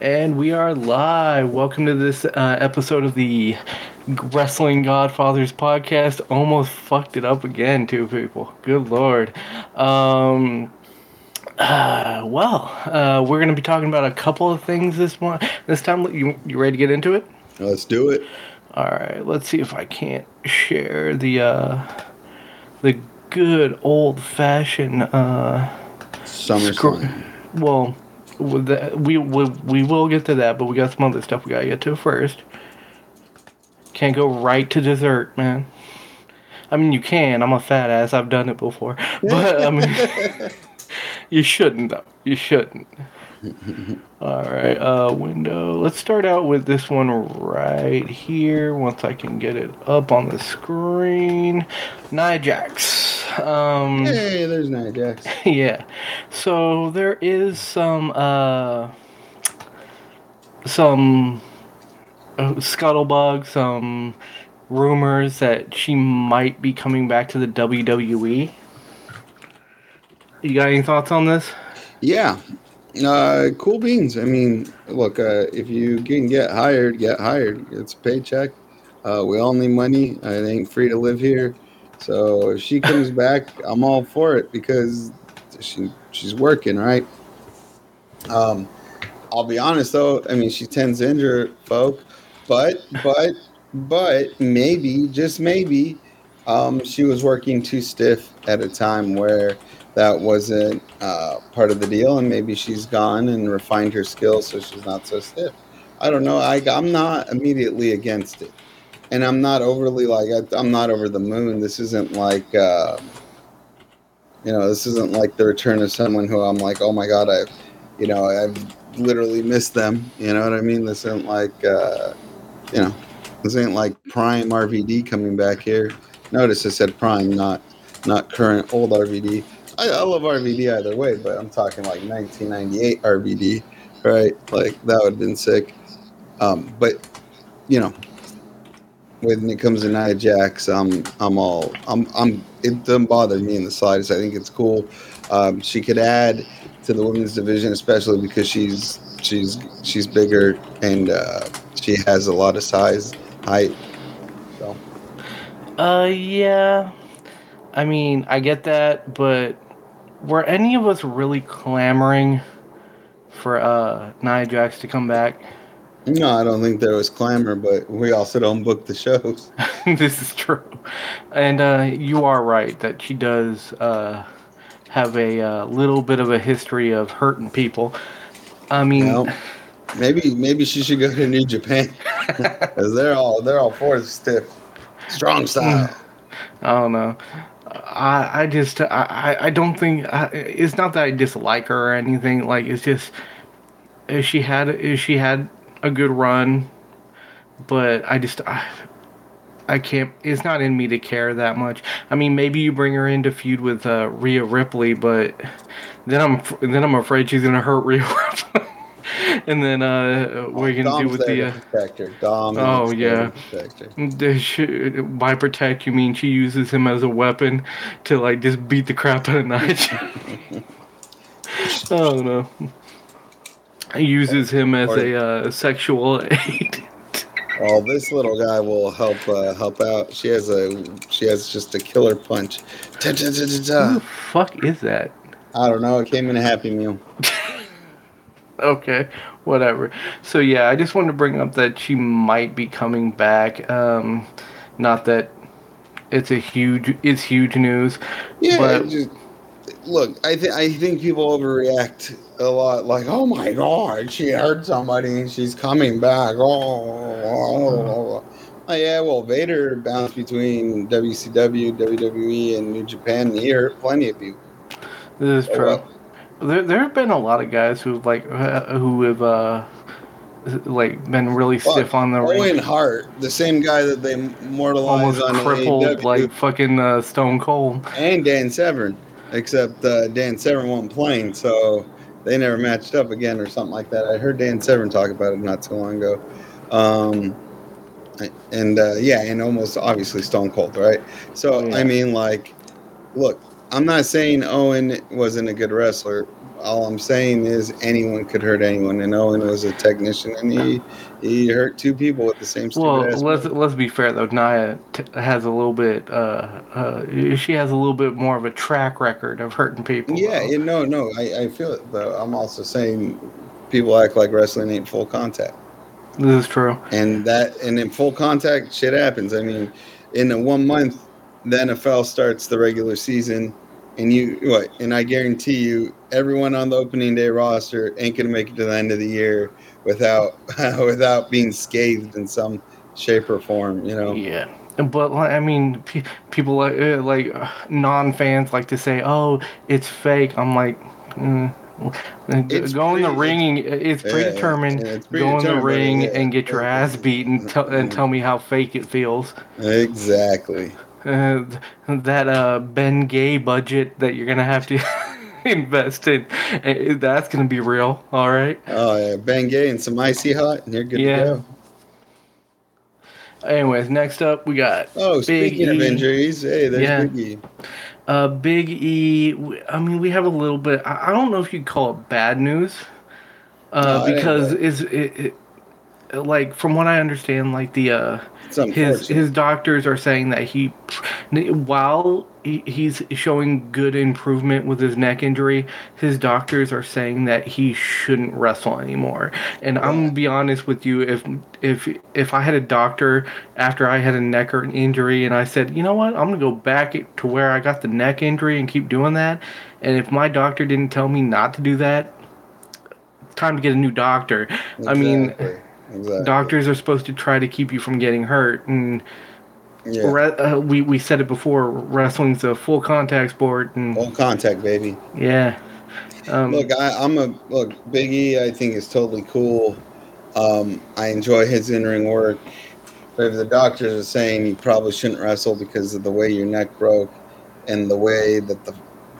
And we are live. Welcome to this uh, episode of the Wrestling Godfatherz podcast. Almost fucked it up again, two people. Good lord. Um, uh, well, uh, we're going to be talking about a couple of things this one. This time, you you ready to get into it? Let's do it. All right. Let's see if I can't share the uh, the good old fashioned uh, SummerSlam. well we, we we will get to that, but we got some other stuff we gotta get to first. Can't go right to dessert, man. I mean, you can. I'm a fat ass. I've done it before, but I mean, you shouldn't though. You shouldn't. All right, uh, window. Let's start out with this one right here. Once I can get it up on the screen, Nia Jax. Um, hey, there's Nia Jax. yeah. So there is some uh some uh, scuttlebug, some rumors that she might be coming back to the WWE. You got any thoughts on this? Yeah. Uh, cool beans. I mean, look, uh, if you can get hired, get hired. It's a paycheck. Uh, we all need money. It ain't free to live here. So if she comes back, I'm all for it because she she's working, right? Um, I'll be honest though. I mean, she tends to injure folk, but but but maybe just maybe um, she was working too stiff at a time where that wasn't uh, part of the deal, and maybe she's gone and refined her skills so she's not so stiff. I don't know. I, I'm not immediately against it and I'm not overly like I, am not over the moon. This isn't like uh, you know, this isn't like the return of someone who I'm like, oh my god, I've you know, I've literally missed them. You know what I mean? This isn't like uh, you know, this ain't like prime RVD coming back here. Notice I said prime, not not current old RVD. I, I love RVD either way, but I'm talking like 1998 RVD, right? Like that would have been sick. Um, but you know, when it comes to Nia Jax, I'm I'm all I'm I'm it doesn't bother me in the slightest. I think it's cool. Um, she could add to the women's division, especially because she's she's she's bigger and uh, she has a lot of size, height. So. Uh, yeah. I mean, I get that, but were any of us really clamoring for uh Nia Jax to come back? No, I don't think there was clamor, but we also don't book the shows. this is true, and uh, you are right that she does uh, have a uh, little bit of a history of hurting people. I mean, well, maybe maybe she should go to New Japan because they're all they're all for stiff, strong style. I don't know. I I just I I don't think I, it's not that I dislike her or anything. Like it's just if she had if she had a good run, but I just I, I can't. It's not in me to care that much. I mean, maybe you bring her in to feud with uh, Rhea Ripley, but then I'm then I'm afraid she's gonna hurt Rhea Ripley. and then uh, what are you gonna do with the uh, protector? Dom. Oh yeah. She, by protect, you mean she uses him as a weapon to like just beat the crap out of Nigel? I don't know uses him as a uh, sexual aid. Well, this little guy will help uh, help out. She has a she has just a killer punch. Who the fuck is that? I don't know. It came in a Happy Meal. okay, whatever. So yeah, I just wanted to bring up that she might be coming back. Um, not that it's a huge it's huge news. Yeah, but just, look, I think I think people overreact a lot. Like, oh my god, she hurt somebody and she's coming back. Oh, oh, oh, yeah. Well, Vader bounced between WCW, WWE, and New Japan. He hurt plenty of people. This is oh, true. well. There, there have been a lot of guys who like uh, who have uh, like been really stiff on the Owen ring. Hart, the same guy that they immortalized Almost on crippled like fucking uh, Stone Cold, and Dan Severn except uh, Dan Severn wasn't playing, so they never matched up again or something like that. I heard Dan Severn talk about it not too long ago. Um, and uh, yeah, and almost obviously Stone Cold, right? So yeah. I mean, like, look, I'm not saying Owen wasn't a good wrestler, all I'm saying is anyone could hurt anyone, and Owen was a technician, and he he hurt two people with the same. Well, let's let's be fair though. Naya t- has a little bit. Uh, uh, she has a little bit more of a track record of hurting people. Yeah, though. no, no, I, I feel it, but I'm also saying people act like wrestling ain't full contact, this is true. and that and in full contact, shit happens. I mean, in a one month, the NFL starts the regular season, and you what? And I guarantee you, everyone on the opening day roster ain't gonna make it to the end of the year without without being scathed in some shape or form. You know. Yeah. But I mean, pe- people like uh, like uh, non-fans like to say, "Oh, it's fake." I'm like, mm, It's go in the ring. It's Yeah, predetermined. yeah, it's go in the ring yeah. and get your ass beaten tell and tell me how fake it feels. Exactly. Uh, that uh Bengay budget that you're gonna have to invest in, uh, that's gonna be real. All right. Oh yeah, bang gay and some icy hot, and you're good Yeah. to go. Anyways, next up we got Oh, Big speaking of E. injuries, hey, there's Yeah. Big E. Uh, Big E. I mean, we have a little bit. I, don't know if you'd call it bad news, uh, No, because is it, it, like from what I understand, like the uh, his his doctors are saying that he, while he, he's showing good improvement with his neck injury, his doctors are saying that he shouldn't wrestle anymore. And I'm gonna be honest with you, if if if I had a doctor after I had a neck or an injury and I said, you know what, I'm gonna go back to where I got the neck injury and keep doing that, and if my doctor didn't tell me not to do that, time to get a new doctor. I mean. Exactly. Doctors are supposed to try to keep you from getting hurt, and Yeah. re- uh, we we said it before. Wrestling's a full contact sport, and Full contact, baby. yeah, um, Look, I, I'm a look. Big E, I think is totally cool. Um, I enjoy his in-ring work. But if the doctors are saying you probably shouldn't wrestle because of the way your neck broke and the way that the,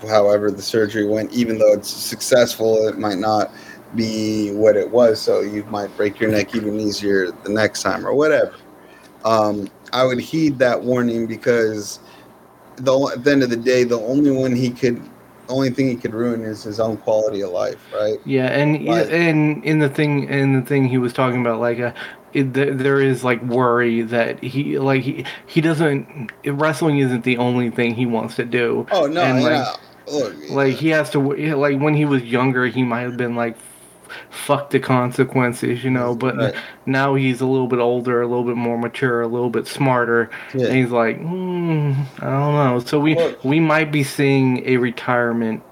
however the surgery went, even though it's successful, it might not be what it was. So you might break your neck even easier the next time or whatever. Um, I would heed that warning because the, at the end of the day, the only one he could only thing he could ruin is his own quality of life, right? yeah, and Like- and in the thing in the thing he was talking about, like uh, it, th- there is like worry that he like he he doesn't wrestling isn't the only thing he wants to do. Oh no, And, like, yeah. Look, like he has to like when he was younger he might have been like fuck the consequences you know but Right. now he's a little bit older a little bit more mature a little bit smarter Yeah. and he's like mm, i don't know so we Well- we might be seeing a retirement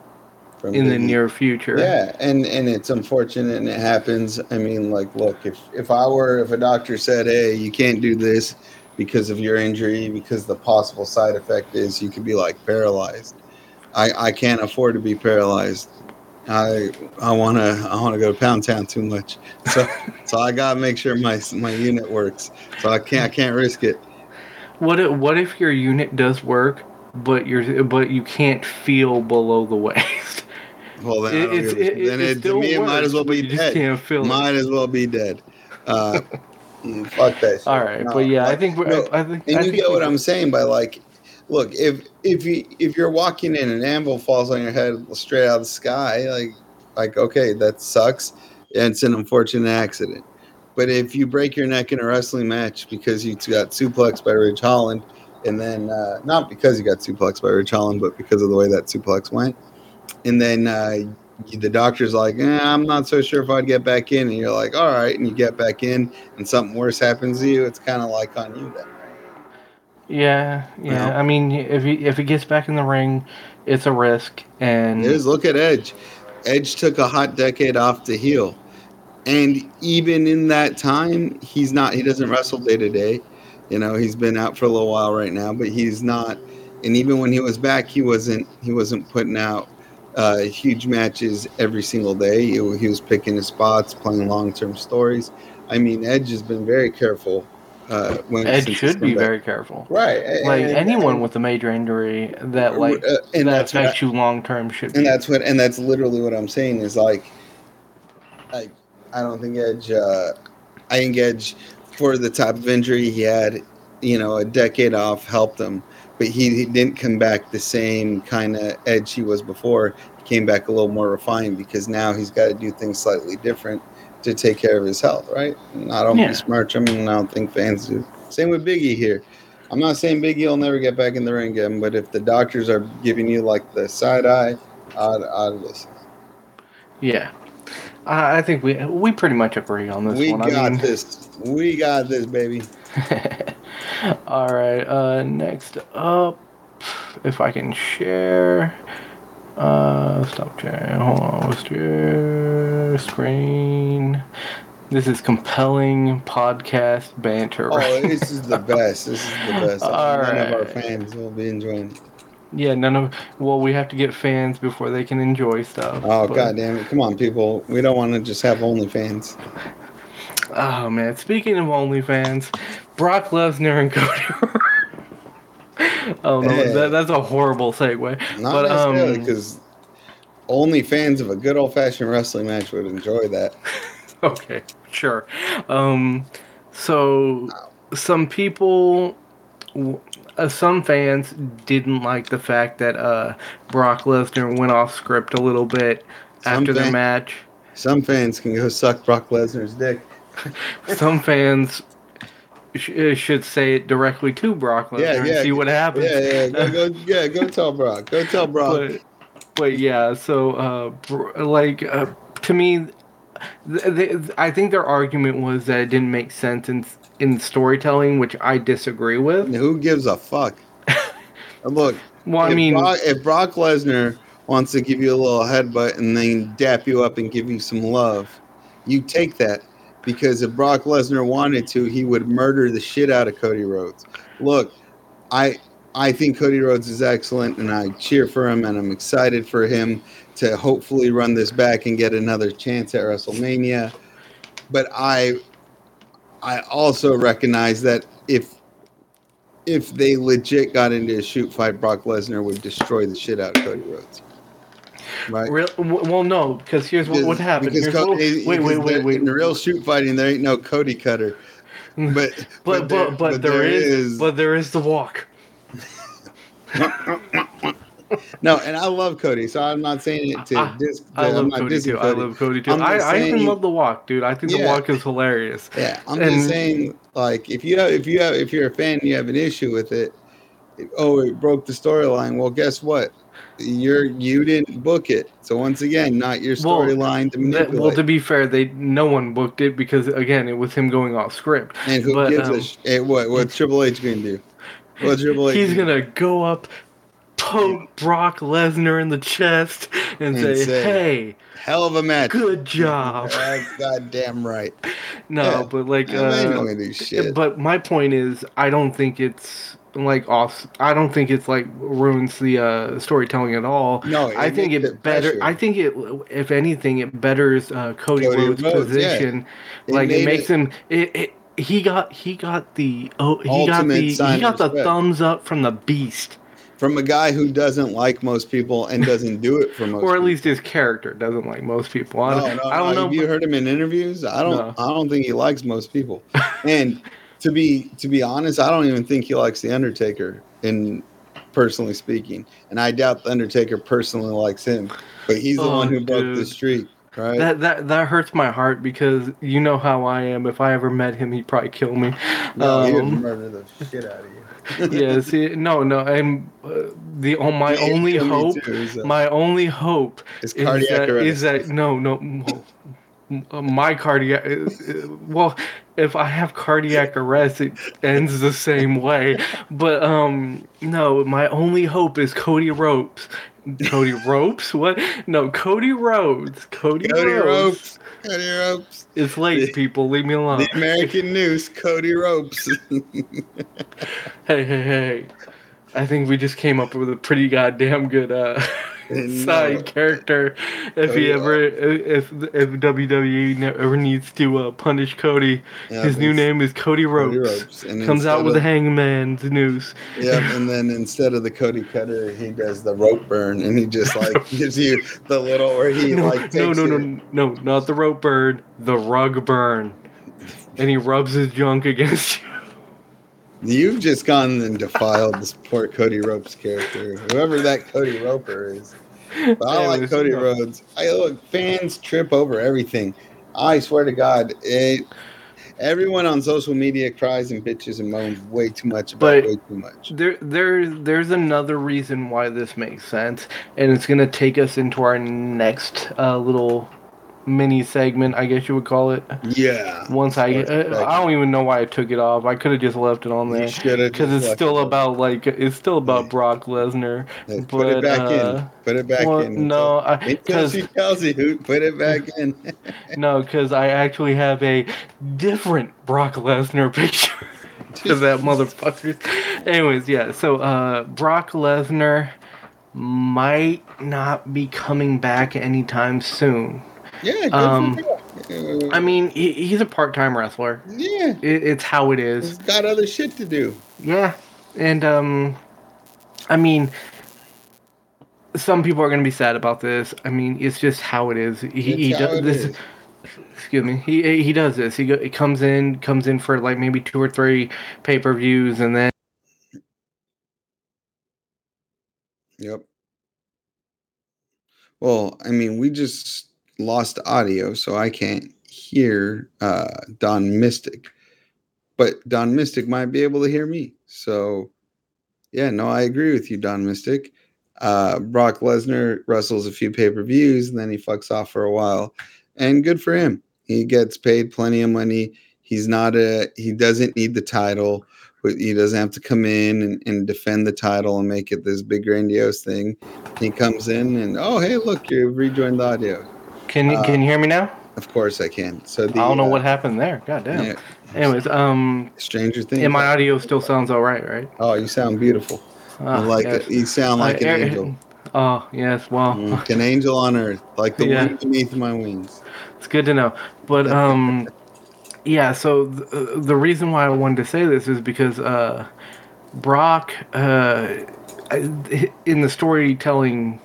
from in the Big E. near future Yeah, and and it's unfortunate and it happens. I mean, like, look, if if I were if a doctor said, "Hey, you can't do this because of your injury, because the possible side effect is you could be like paralyzed," I I can't afford to be paralyzed. I I wanna I wanna go to Pound Town too much, so so I gotta make sure my my unit works. So I can't I can't risk it. what if, what if your unit does work but you're but you can't feel below the waist Well, then, I It- it's, it, it, then it to me it might as well be dead. can't feel. Might as well be dead. Uh, mm, fuck that shit. all right No, but yeah i think we're, no, i think and I you think get what I'm saying by like, look, if if you if you're walking in and an anvil falls on your head straight out of the sky, like like okay, that sucks. It's an unfortunate accident. But if you break your neck in a wrestling match because you got suplexed by Ridge Holland, and then uh, not because you got suplexed by Ridge Holland, but because of the way that suplex went, and then uh, the doctor's like, eh, I'm not so sure if I'd get back in, and you're like, all right, and you get back in, and something worse happens to you, it's kind of like on you then. Yeah, yeah. know? I mean, if he if he gets back in the ring, it's a risk, and. Look at Edge. Edge took a hot decade off to heal, and even in that time, he's not. He doesn't wrestle day to day. You know, he's been out for a little while right now, but he's not. And even when he was back, he wasn't. He wasn't putting out uh, huge matches every single day. He, he was picking his spots, playing long term stories. I mean, Edge has been very careful. Uh, when Ed should be back. very careful. right. Like and- anyone and- with a major injury that like uh, and that that's what I- affects you long term should be. and that's what and that's literally what I'm saying is like like I don't think Edge uh I think Edge for the type of injury he had, you know, a decade off helped him. But he, he didn't come back the same kind of edge he was before came back a little more refined because now he's got to do things slightly different to take care of his health, right? And I don't Yeah. besmirch him, and I don't think fans do. Same with Biggie here. I'm not saying Biggie will never get back in the ring again, but if the doctors are giving you like the side eye, I'd, I'd listen. Yeah. I I think we we pretty much agree on this We one. got I mean, this. We got this, baby. All right. Uh, next up, if I can share. Uh, stop sharing. Hold on. Let's screen. This is compelling podcast banter. Oh, right? this is the best. This is the best. All None of our fans will be enjoying it. yeah. None of. Well, we have to get fans before they can enjoy stuff. Oh, but- god damn it. Come on, people. We don't want to just have only fans. Oh man. Speaking of OnlyFans, Brock Lesnar and Cody. oh no, Hey. that, that's a horrible segue. Not but necessarily, um, because only fans of a good old fashioned wrestling match would enjoy that. Okay, sure. Um, so some people, w- uh, some fans didn't like the fact that uh, Brock Lesnar went off script a little bit Some after their match. Some fans can go suck Brock Lesnar's dick. Some fans sh- uh, should say it directly to Brock Lesnar Yeah, and see what happens. Yeah, yeah, go, go, yeah, go tell Brock. Go tell Brock. but, but yeah, so uh, like uh, to me, I think their argument was that it didn't make sense in in storytelling, which I disagree with. Who gives a fuck? Look, Well, I if, mean, Brock, if Brock Lesnar wants to give you a little headbutt and then dap you up and give you some love, you take that. Because if Brock Lesnar wanted to, he would murder the shit out of Cody Rhodes. Look, I I think Cody Rhodes is excellent and I cheer for him and I'm excited for him to hopefully run this back and get another chance at WrestleMania. But I I also recognize that if if they legit got into a shoot fight, Brock Lesnar would destroy the shit out of Cody Rhodes. Right? real, well, no, because here's what would happen. Because Co- what- because wait, wait, wait, wait. In real shoot fighting, there ain't no Cody cutter. But but but there- but, there is, but there is the walk. no, and I love Cody, so I'm not saying it to I- dis. I love Cody too. I love Cody too. I'm I, even love the walk, dude. I think the walk is hilarious. Yeah, I'm And- just saying, like, if you have, if you have, if you're a fan, and you have an issue with it. Oh, it broke the storyline. Well, guess what? You're you didn't book it. So once again, not your storyline to That- well, to be fair, they no one booked it because again, it was him going off script. and who but, gives um, a sh- eh, what? What Triple H gonna do? What Triple H? He's gonna go up, poke Brock Lesnar in the chest, and, And say, say, "Hey, hell of a match. good job." God, damn right. No, Yeah. but like, Yeah, they ain't uh, shit. but my point is, I don't think it's like off. I don't think it's like ruins the uh, storytelling at all. No, I think it better. pressure. I think it, if anything, it betters uh, Cody, Cody Rhodes' Rhodes, yeah. position. It like it made makes it- him. It, it, he got he got the oh he got the he got the respect. thumbs up from the beast, from a guy who doesn't like most people and doesn't do it for most. or at people. least his character doesn't like most people. I No, don't, no, I don't no. know. Have you heard him in interviews? I don't. I don't think he likes most people. and to be to be honest, I don't even think he likes the Undertaker. In personally speaking, and I doubt the Undertaker personally likes him. But he's the Oh, one who broke the dude. streak, right? That that that hurts my heart because you know how I am. If I ever met him, he'd probably kill me. no, he would Um, murder the shit out of you. yeah, see, no, no, and uh, the oh, my He'd only hope, too, so. my only hope is cardiac that, arrest. is that no, no, my cardiac. uh, uh, Well, if I have cardiac arrest, it ends the same way. But um, no, my only hope is Cody Ropes. Cody Ropes? What? No, Cody Rhodes. Cody, Cody Rhodes. Ropes. Cody Ropes. It's late, people. Leave me alone. The American News. Cody Ropes. Hey, hey, hey. I think we just came up with a pretty goddamn good uh, No. side character. If he Cody ever, if if WWE ever needs to uh, punish Cody, Yeah, his new name is Cody Ropes. Cody Ropes. And Comes out with the hangman's noose. Yeah, and then instead of the Cody Cutter, he does the rope burn, and he just like gives you the little where he No, like no, no, it- no, no, not the rope burn, the rug burn. And he rubs his junk against you. You've just gone and defiled this poor Cody Ropes character, whoever that Cody Roper is. But I like Cody no. Rhodes. I look fans trip over everything. I swear to God, it. Everyone on social media cries and bitches and moans way too much about But- way too much. There, there, there's another reason why this makes sense, and it's gonna take us into our next uh, little mini segment, I guess you would call it. Yeah, Once I, Sports uh, I don't even know why I took it off. I could have just left it on you there because it's still about like it's still about Brock Lesnar. Put it back uh, in. Put it back Well, in. no, because tells you, put it back in. no, because I actually have a different Brock Lesnar picture. to that motherfucker. Anyways, yeah. So uh, Brock Lesnar might not be coming back anytime soon. Yeah, Um. Uh, I mean, he, he's a part-time wrestler. yeah, It, it's how it is. he's got other shit to do. Yeah, and um, I mean, some people are gonna be sad about this. I mean, it's just how it is. He, he does this. is. Excuse me. He he does this. He, go, he comes in comes in for like maybe two or three pay per views, and then Yep. Well, I mean, we just lost audio, so I can't hear uh, Don Mystic, but Don Mystic might be able to hear me. So, yeah, no, I agree with you, Don Mystic. Uh, Brock Lesnar wrestles a few pay per views and then he fucks off for a while, and good for him. He gets paid plenty of money. He's not a he doesn't need the title he doesn't have to come in and, and defend the title and make it this big grandiose thing. He comes in and oh hey look you've rejoined the audio. Can you Uh, can you hear me now? Of course I can. So the, I don't know uh, what happened there. God damn. yeah, Anyways, um, Stranger Things. and my audio still sounds all right, right? oh, you sound beautiful. I like yes. it. You sound like Uh, an er- angel. Oh yes, well, Mm, an angel on earth, like the Yeah. wind beneath my wings. It's good to know. But um yeah, so th- uh, the reason why I wanted to say this is because uh Brock uh in the storytelling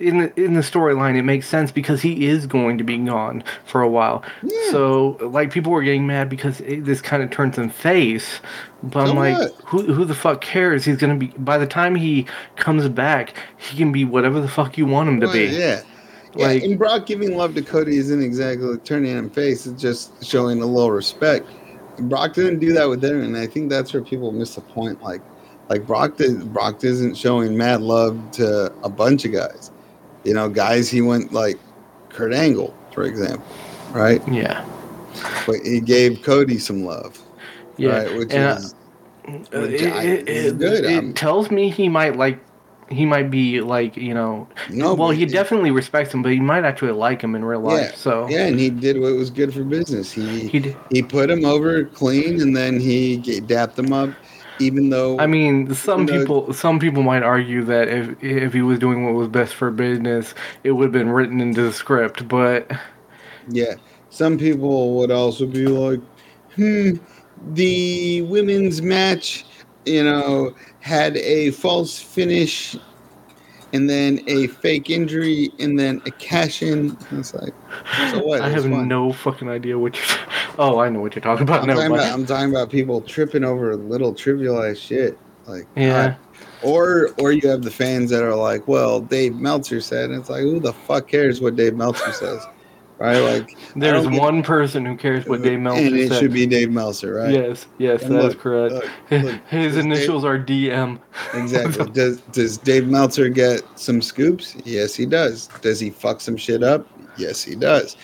in the in the storyline it makes sense because he is going to be gone for a while. Yeah. So like people were getting mad because it, this kind of turns him face. But I'm like what? who who the fuck cares? He's going to be by the time he comes back, he can be whatever the fuck you want him to be. yeah. Yeah, Like- and Brock giving love to Cody isn't exactly turning him face. It's just showing a little respect. Brock didn't do that with him, and I think that's where people miss the point. Like, like Brock did, Brock isn't showing mad love to a bunch of guys. You know, guys he went like Kurt Angle, for example, right? Yeah. But he gave Cody some love, Yeah. right? Which and, is Uh, Which it, I- it, is good. it I'm- tells me he might like he might be like you know no. well he definitely respects him but he might actually like him in real life so Yeah, and he did what was good for business. He he d- he put him over clean, and then he dapped him up, even though I mean some people some people might argue that if if he was doing what was best for business it would have been written into the script but Yeah. Some people would also be like, hmm, the women's match, you know, had a false finish and then a fake injury and then a cash in. It's like, so what? I have fun. no fucking idea what you're. Oh, I know what you're talking about. I'm, talking, about, I'm talking about people tripping over little trivialized shit. Like, yeah God. Or, or you have the fans that are like, well, Dave Meltzer said, and it's like, who the fuck cares what Dave Meltzer says? Right? Like, there's don't get- one person who cares what Dave Meltzer and it said should be Dave Meltzer, right? yes yes And that's look, correct Look, look, his initials are DM exactly. Does does Dave Meltzer get some scoops? Yes, he does. Does he fuck some shit up? Yes, he does.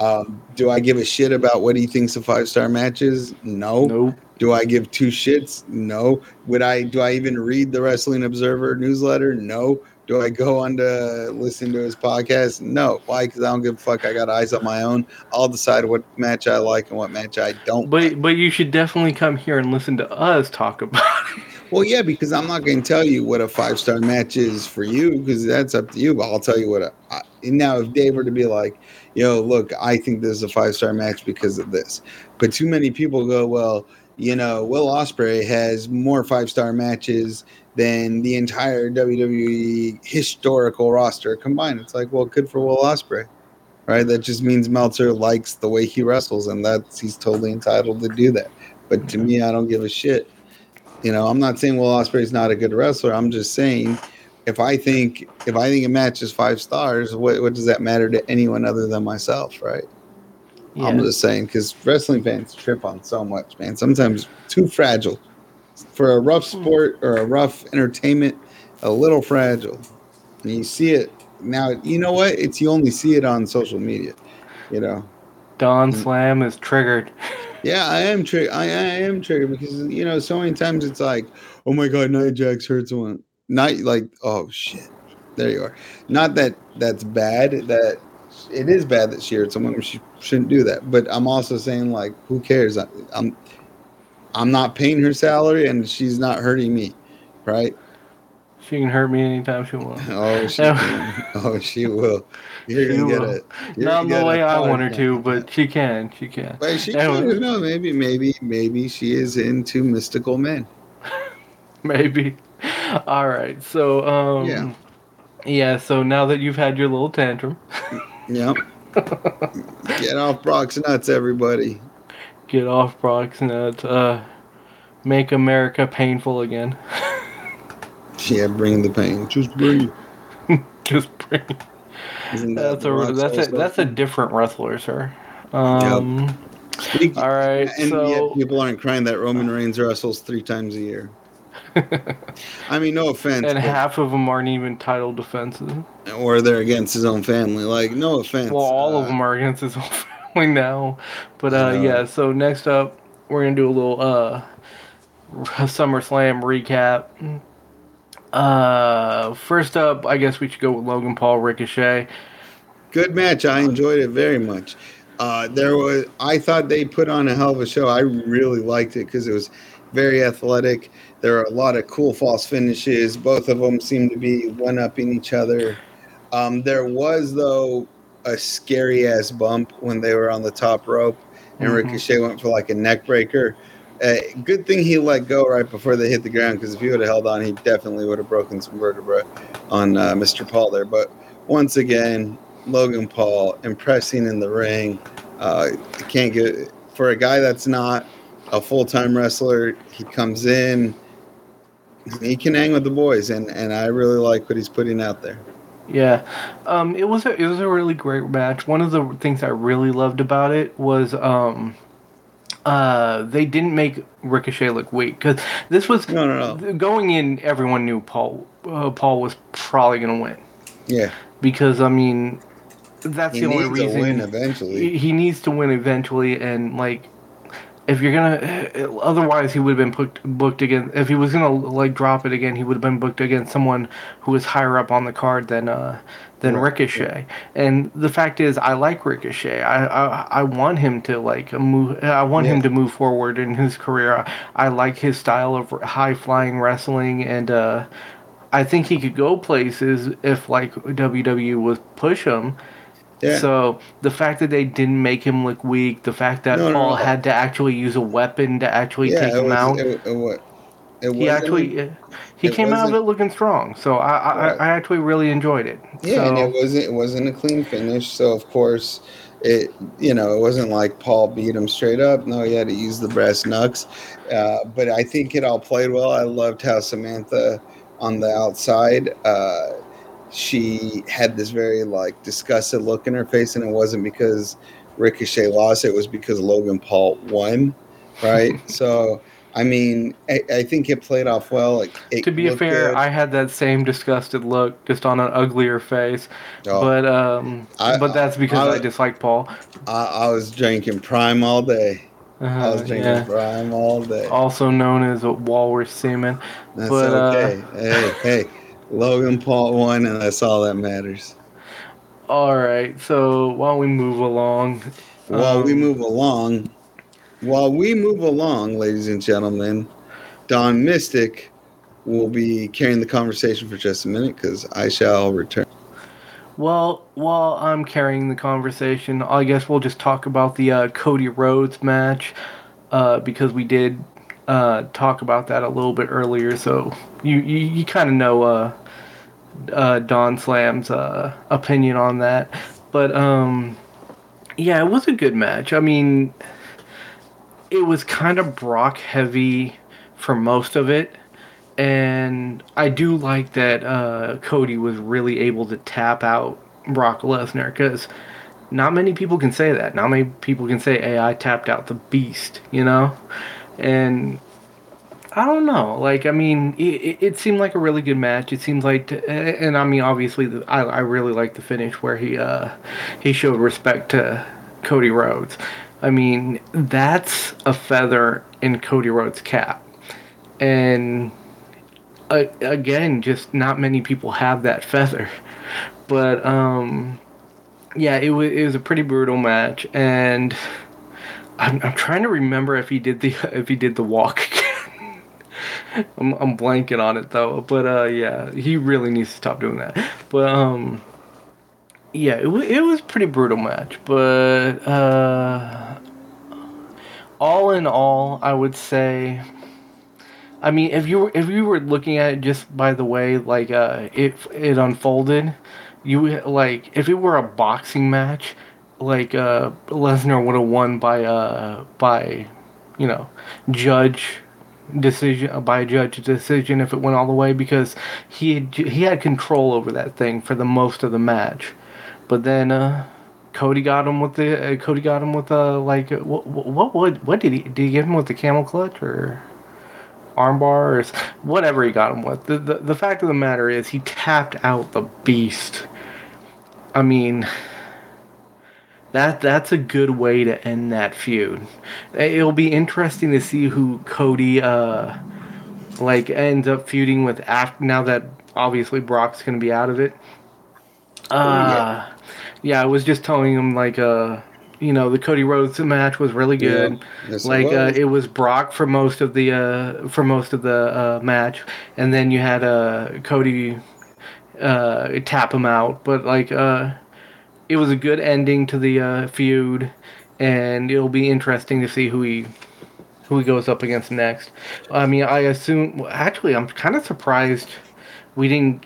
Um, do I give a shit about what he thinks of five star matches? No. nope Do I give two shits? No. Would I? Do I even read the Wrestling Observer newsletter? No. Do I go on to listen to his podcast? No. Why? Because I don't give a fuck. I got eyes on my own. I'll decide what match I like and what match I don't. like. But but you should definitely come here and listen to us talk about it. Well, yeah, because I'm not going to tell you what a five star match is for you because that's up to you. But I'll tell you what. A, I, now, if Dave were to be like, "Yo, look, I think this is a five star match because of this," but too many people go, "Well, you know, Will Ospreay has more five star matches than the entire WWE historical roster combined." It's like, well, good for Will Ospreay, right? That just means Meltzer likes the way he wrestles, and that's he's totally entitled to do that. But to me, I don't give a shit. You know, I'm not saying Will Ospreay's not a good wrestler. I'm just saying if I think if I think a match is five stars, what what does that matter to anyone other than myself, right? Yeah. I'm just saying because wrestling fans trip on so much, man. Sometimes too fragile for a rough Hmm. sport or a rough entertainment. A little fragile, and you see it now. You know what? It's you only see it on social media. You know. Don Mm. Slam is triggered. Yeah, I am triggered. I, I am triggered because you know so many times it's like, oh my god, Nia Jax hurt someone. Not like, oh shit, there you are. Not that that's bad. That it is bad that she hurt someone. She shouldn't do that. But I'm also saying like, who cares? I, I'm I'm not paying her salary, and she's not hurting me, right? She can hurt me anytime she wants. Oh, she, oh, she will. You're She gonna get it. Not the way I want her to, but she can. She can. But she Anyway. could no, maybe, maybe, maybe she is into mystical men. Maybe. All right. So, um, Yeah. yeah. So now that you've had your little tantrum, Yep. Get off Brock's nuts, everybody. Get off Brock's nuts. Uh, make America painful again. Yeah, bring the pain. Just bring it. Just bring. That That's a that's a that's a different wrestler, sir. Um. Speak- All right. and so. yet people aren't crying that Roman Reigns wrestles three times a year. I mean, no offense, and half of them aren't even title defenses. or they're against his own family. Like, no offense. Well, all of uh, them are against his own family now. But uh, yeah, so next up, we're gonna do a little uh, SummerSlam recap. Uh, first up, I guess we should go with Logan Paul Ricochet. Good match. I enjoyed it very much. Uh, there was, I thought they put on a hell of a show. I really liked it because it was very athletic. There are a lot of cool false finishes. Both of them seem to be one upping each other. Um, there was though a scary ass bump when they were on the top rope, and Mhm. Ricochet went for like a neck breaker. Uh, good thing he let go right before they hit the ground because if he would have held on, he definitely would have broken some vertebrae on uh, Mr. Paul there. But once again, Logan Paul impressing in the ring. Uh, can't get for a guy that's not a full time wrestler. He comes in, he can hang with the boys, and and I really like what he's putting out there. Yeah, um, it was a, it was a really great match. One of the things I really loved about it was um, uh, they didn't make Ricochet look weak because this was No, no, no. going in. Everyone knew Paul uh, Paul was probably gonna win Yeah, because I mean that's he the only reason. He needs reason win eventually. he, he needs to win eventually and like if you're gonna otherwise he would have been booked booked again if he was gonna like drop it again he would have been booked against someone who was higher up on the card than uh than Right. Ricochet. And the fact is I like Ricochet. I I, I want him to like move I want him to move forward in his career. I, I like his style of high flying wrestling and uh I think he could go places if like WWE would push him Yeah. so the fact that they didn't make him look weak, the fact that No, Paul no. had to actually use a weapon to actually yeah, take him was, out, It, it, it he actually he came out of it looking strong. So I I, Right. I actually really enjoyed it. Yeah, and it wasn't it wasn't a clean finish. So of course, it you know it wasn't like Paul beat him straight up. No, he had to use the brass knucks. Uh, but I think it all played well. I loved how Samantha on the outside. Uh, she had this very like disgusted look in her face, and it wasn't because Ricochet lost. It was because Logan Paul won, right? so. I mean, I, I think it played off well. Like, to be fair, good. I had that same disgusted look, just on an uglier face. Oh, But um, I- but that's because I- I, dislike Paul. I, I was drinking Prime all day. I was Uh, drinking yeah. Prime all day. Also known as a walrus semen. That's but, uh, okay. hey, hey, Logan Paul won, and that's all that matters. All right, so while we move along, While we Um, move along, while we move along, ladies and gentlemen, Don Mystic will be carrying the conversation for just a minute because I shall return. Well, while I'm carrying the conversation, I guess we'll just talk about the uh, Cody Rhodes match uh, because we did uh, talk about that a little bit earlier. So you you, you kind of know uh, uh, Don Slam's uh, opinion on that, but um, yeah, it was a good match. I mean, it was kind of Brock heavy for most of it, and I do like that uh, Cody was really able to tap out Brock Lesnar because not many people can say that. Not many people can say, "Hey, I tapped out the Beast," you know, and I don't know. Like, I mean, it, it seemed like a really good match. It seems like, to, and I mean, obviously, the, I, I really like the finish where he uh, he showed respect to Cody Rhodes. I mean, that's a feather in Cody Rhodes' cap, and uh, again, just not many people have that feather. But um, yeah, it was it was a pretty brutal match, and I'm I'm trying to remember if he did the if he did the walk. I'm I'm blanking on it though, but uh, yeah, he really needs to stop doing that. But um, yeah, it was it was pretty brutal match, but uh, all in all, I would say. I mean, if you were if you were looking at it just by the way like uh it it unfolded, you like if it were a boxing match, like uh Lesnar would have won by uh by you know judge decision by a judge decision if it went all the way because he he had control over that thing for the most of the match, but then uh Cody got him with the uh, Cody got him with uh like what what what what did he did he get him with the camel clutch or armbar or whatever he got him with. The, the the fact of the matter is he tapped out the beast. I mean that that's a good way to end that feud. It'll be interesting to see who Cody uh like ends up feuding with after now that obviously Brock's going to be out of it. Uh yeah. yeah, I was just telling him like uh you know the Cody Rhodes match was really good. Yeah, yes, like it was. Uh, it was Brock for most of the uh, for most of the uh, match, and then you had uh, Cody uh, tap him out. But like uh, it was a good ending to the uh, feud, and it'll be interesting to see who he who he goes up against next. I mean, I assume actually I'm kind of surprised we didn't.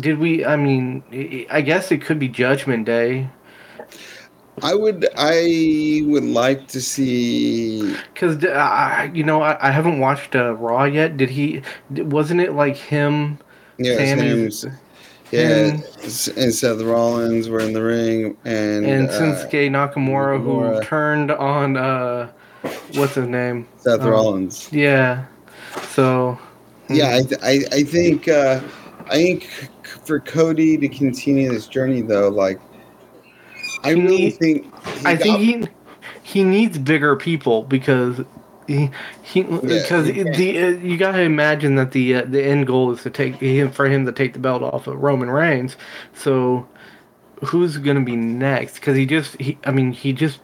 Did we? I mean, I guess it could be Judgment Day I would I would like to see because uh, you know I, I haven't watched uh, Raw yet. Did he? Wasn't it like him? Yeah, Sammy, yeah, him, and Seth Rollins were in the ring, and and uh, Shinsuke Nakamura, Nakamura, who turned on uh, what's his name? Seth um, Rollins. Yeah. So. Yeah, I I, I think uh, I think for Cody to continue this journey though, like I really need, think. I got, think he he needs bigger people because he he because yeah, the uh, you got to imagine that the uh, the end goal is to take him for him to take the belt off of Roman Reigns. So who's gonna be next? Because he just he I mean he just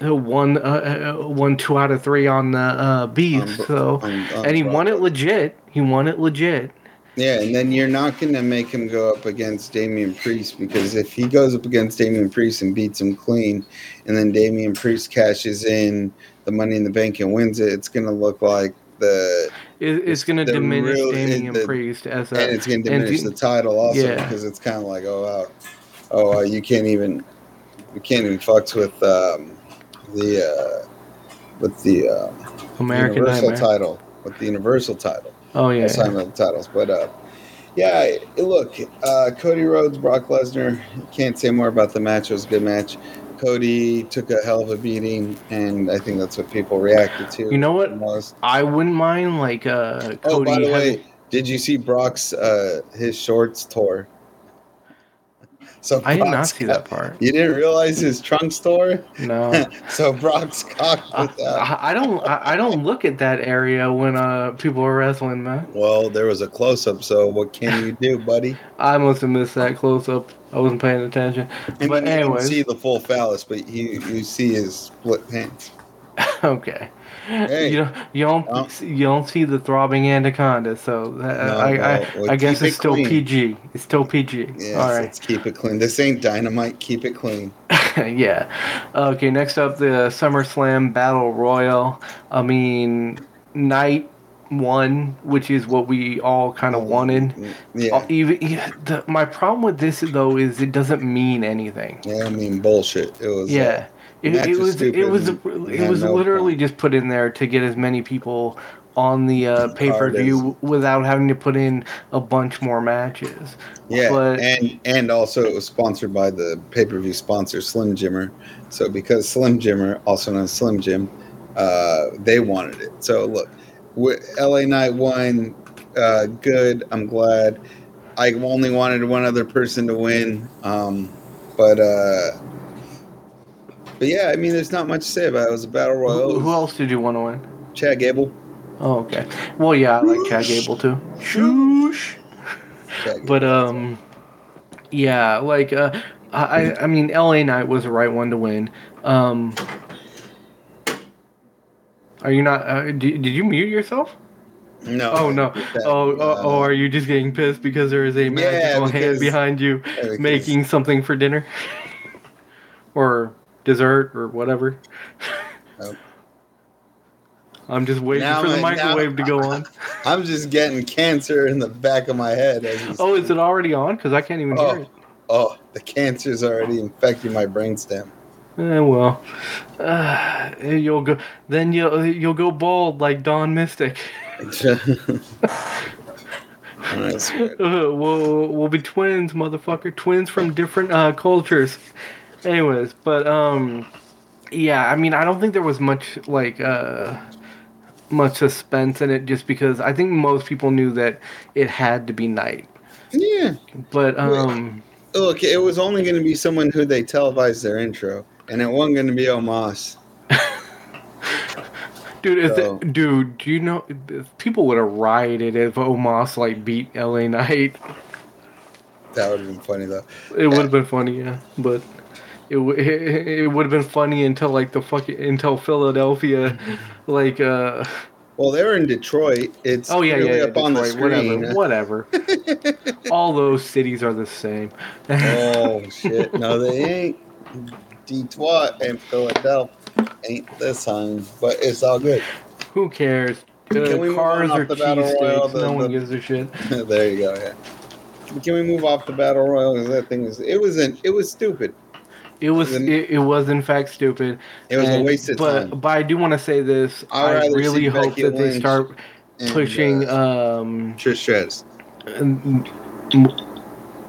won uh, uh, won two out of three on the uh, beast. Um, so um, um, and he won it legit. He won it legit. Yeah, and then you're not going to make him go up against Damian Priest because if he goes up against Damian Priest and beats him clean, and then Damian Priest cashes in the Money in the Bank and wins it, it's going to look like the. It, it's going to diminish real, Damian the, Priest as a, and it's going to diminish the title also yeah. because it's kind of like oh wow, oh uh, you can't even you can't even fucks with um, the uh, with the um, American Universal Nightmare. title with the Universal title. Oh yeah, assignment yeah. titles. But uh, yeah, look, uh, Cody Rhodes, Brock Lesnar. Can't say more about the match. It was a good match. Cody took a hell of a beating, and I think that's what people reacted to. You know what? Most. I wouldn't mind like uh. Cody oh, by the way, did you see Brock's uh his shorts tour? So I did not see that part. You didn't realize his trunk store? No. so Brock's cocked with that. I, I don't. I, I, don't look at that area when uh people are wrestling, man. Well, there was a close up. So what can you do, buddy? I must have missed that close up. I wasn't paying attention. I but anyway, see the full phallus, but you you see his split pants. okay. Hey, you don't you don't you don't see the throbbing anaconda, so uh, no, I I, well, I guess it's it still PG. It's still PG. Yes, All right, let's keep it clean. This ain't dynamite. Keep it clean. yeah. Okay. Next up, the SummerSlam Battle Royal. I mean, night one, which is what we all kind of wanted. Yeah. Uh, even the, my problem with this though is it doesn't mean anything. Yeah, I mean bullshit. It was. Yeah. Uh, it, it was it was it was literally just put in there to get as many people on the uh, pay per view without having to put in a bunch more matches. Yeah, But- and and also it was sponsored by the pay per view sponsor Slim Jimmer. So because Slim Jimmer, also known as Slim Jim, uh, they wanted it. So look, LA Knight won. Uh, good. I'm glad. I only wanted one other person to win. Um, but uh, but yeah, I mean, there's not much to say about it. It was a battle royal. Who, who else did you want to win? Chad Gable. Oh, okay. Well, yeah, I like Chad Gable too. Shoosh. But um, yeah, like uh, I I- I mean, LA Knight was the right one to win. Um, are you not? Uh, did, did you mute yourself? no. Oh no. Oh, uh, oh, are you just getting pissed because there is a magical hand because- behind you making something for dinner or dessert or whatever? I'm just waiting Now for the I- now- microwave to go on. I'm just getting cancer in the back of my head. As Oh, is it already on? Because I can't even Oh. hear it. Oh, the cancer's already infecting my brainstem. Eh, well, uh, you'll go. Then you'll you'll go bald like Don Mystic. Uh, we'll we'll be twins, motherfucker. Twins from different uh, cultures. Anyways, but um, yeah. I mean, I don't think there was much like uh, much suspense in it, just because I think most people knew that it had to be Knight. Yeah. But um, Look, it was only going to be someone who they televised their intro, and it wasn't going to be Omos. dude, So- the, dude, do you know people would have rioted if Omos like beat LA Knight? That would have been funny though. It would have been funny, yeah, but it it, it would have been funny until like the fucking until Philadelphia, like uh Well, they're in Detroit. It's oh yeah really yeah, yeah up on the Detroit, screen. whatever whatever. All those cities are the same. oh shit! No, they ain't. Detroit and Philadelphia ain't this time, but it's all good. Who cares? Uh, Can we cars are the battle royal, the- No one the- gives a shit. there you go. Yeah. Can we move off the battle royal? Because that thing is. It was an. It was stupid. It was it, it was in fact stupid. It was a And- waste of but, time. But I do want to say this. I'd I really hope that they start pushing. uh, um, Trish Stratus.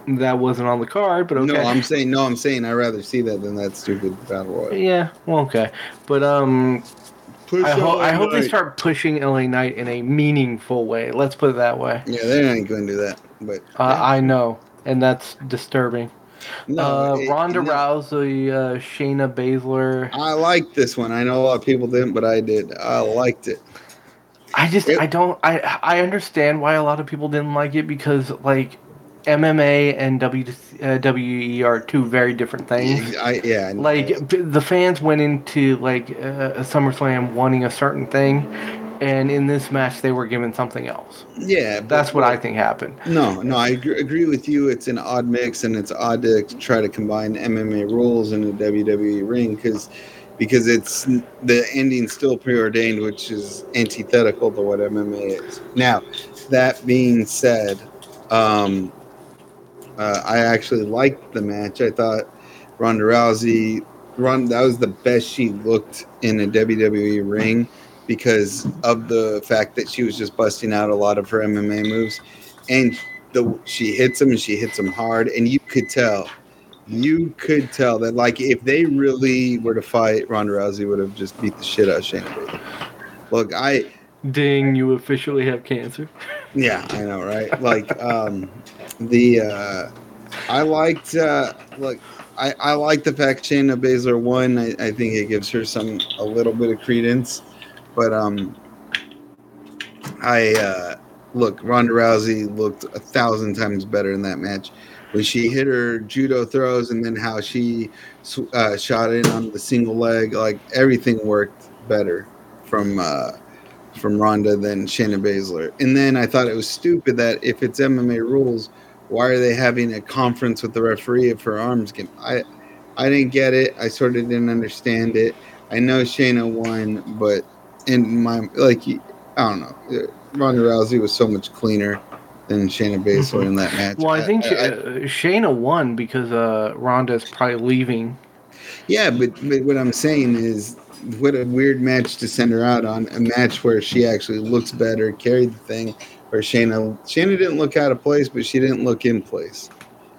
That wasn't on the card, but okay. No, I'm saying no. I'm saying I'd rather see that than that stupid battle royal. Yeah, well, okay, but um, Push I hope I hope they start pushing LA Knight in a meaningful way. Let's put it that way. Yeah, they ain't going to do that. But Uh, I know, and that's disturbing. no, uh, it- Ronda no. Rousey, uh, Shayna Baszler. I liked this one. I know a lot of people didn't, but I did. I liked it. I just It- I don't I I understand why a lot of people didn't like it because like MMA and W uh, are two very different things. I yeah. Like the fans went into like uh, SummerSlam wanting a certain thing, and in this match they were given something else. yeah, That's what I think happened. No, no, I agree, agree with you. It's an odd mix, and it's odd to try to combine MMA rules in a WWE ring because because it's the ending still preordained, which is antithetical to what MMA is. Now, that being said, um, uh, I actually liked the match. I thought Ronda Rousey, Ron, that was the best she looked in a WWE ring because of the fact that she was just busting out a lot of her MMA moves, and the she hits them and she hits them hard, and you could tell, you could tell that like if they really were to fight, Ronda Rousey would have just beat the shit out of Baszler. Look, I Ding! You officially have cancer. yeah, I know, right? Like, um, the uh, I liked uh, look, I I like the fact Shayna Baszler won. I, I think it gives her some a little bit of credence, but um, I uh, look Ronda Rousey looked a thousand times better in that match when she hit her judo throws and then how she uh, shot in on the single leg. Like everything worked better from. Uh, from Ronda than Shayna Baszler. And then I thought it was stupid that if it's MMA rules, why are they having a conference with the referee if her arms get? I I didn't get it. I sort of didn't understand it. I know Shayna won, but in my like I don't know. Ronda Rousey was so much cleaner than Shayna Baszler in that match. Well, I think I- uh, Shayna won because uh, Ronda's probably leaving. Yeah, but, but what I'm saying is what a weird match to send her out on. A match where she actually looks better, carried the thing. Where Shayna Shayna didn't look out of place, but she didn't look in place.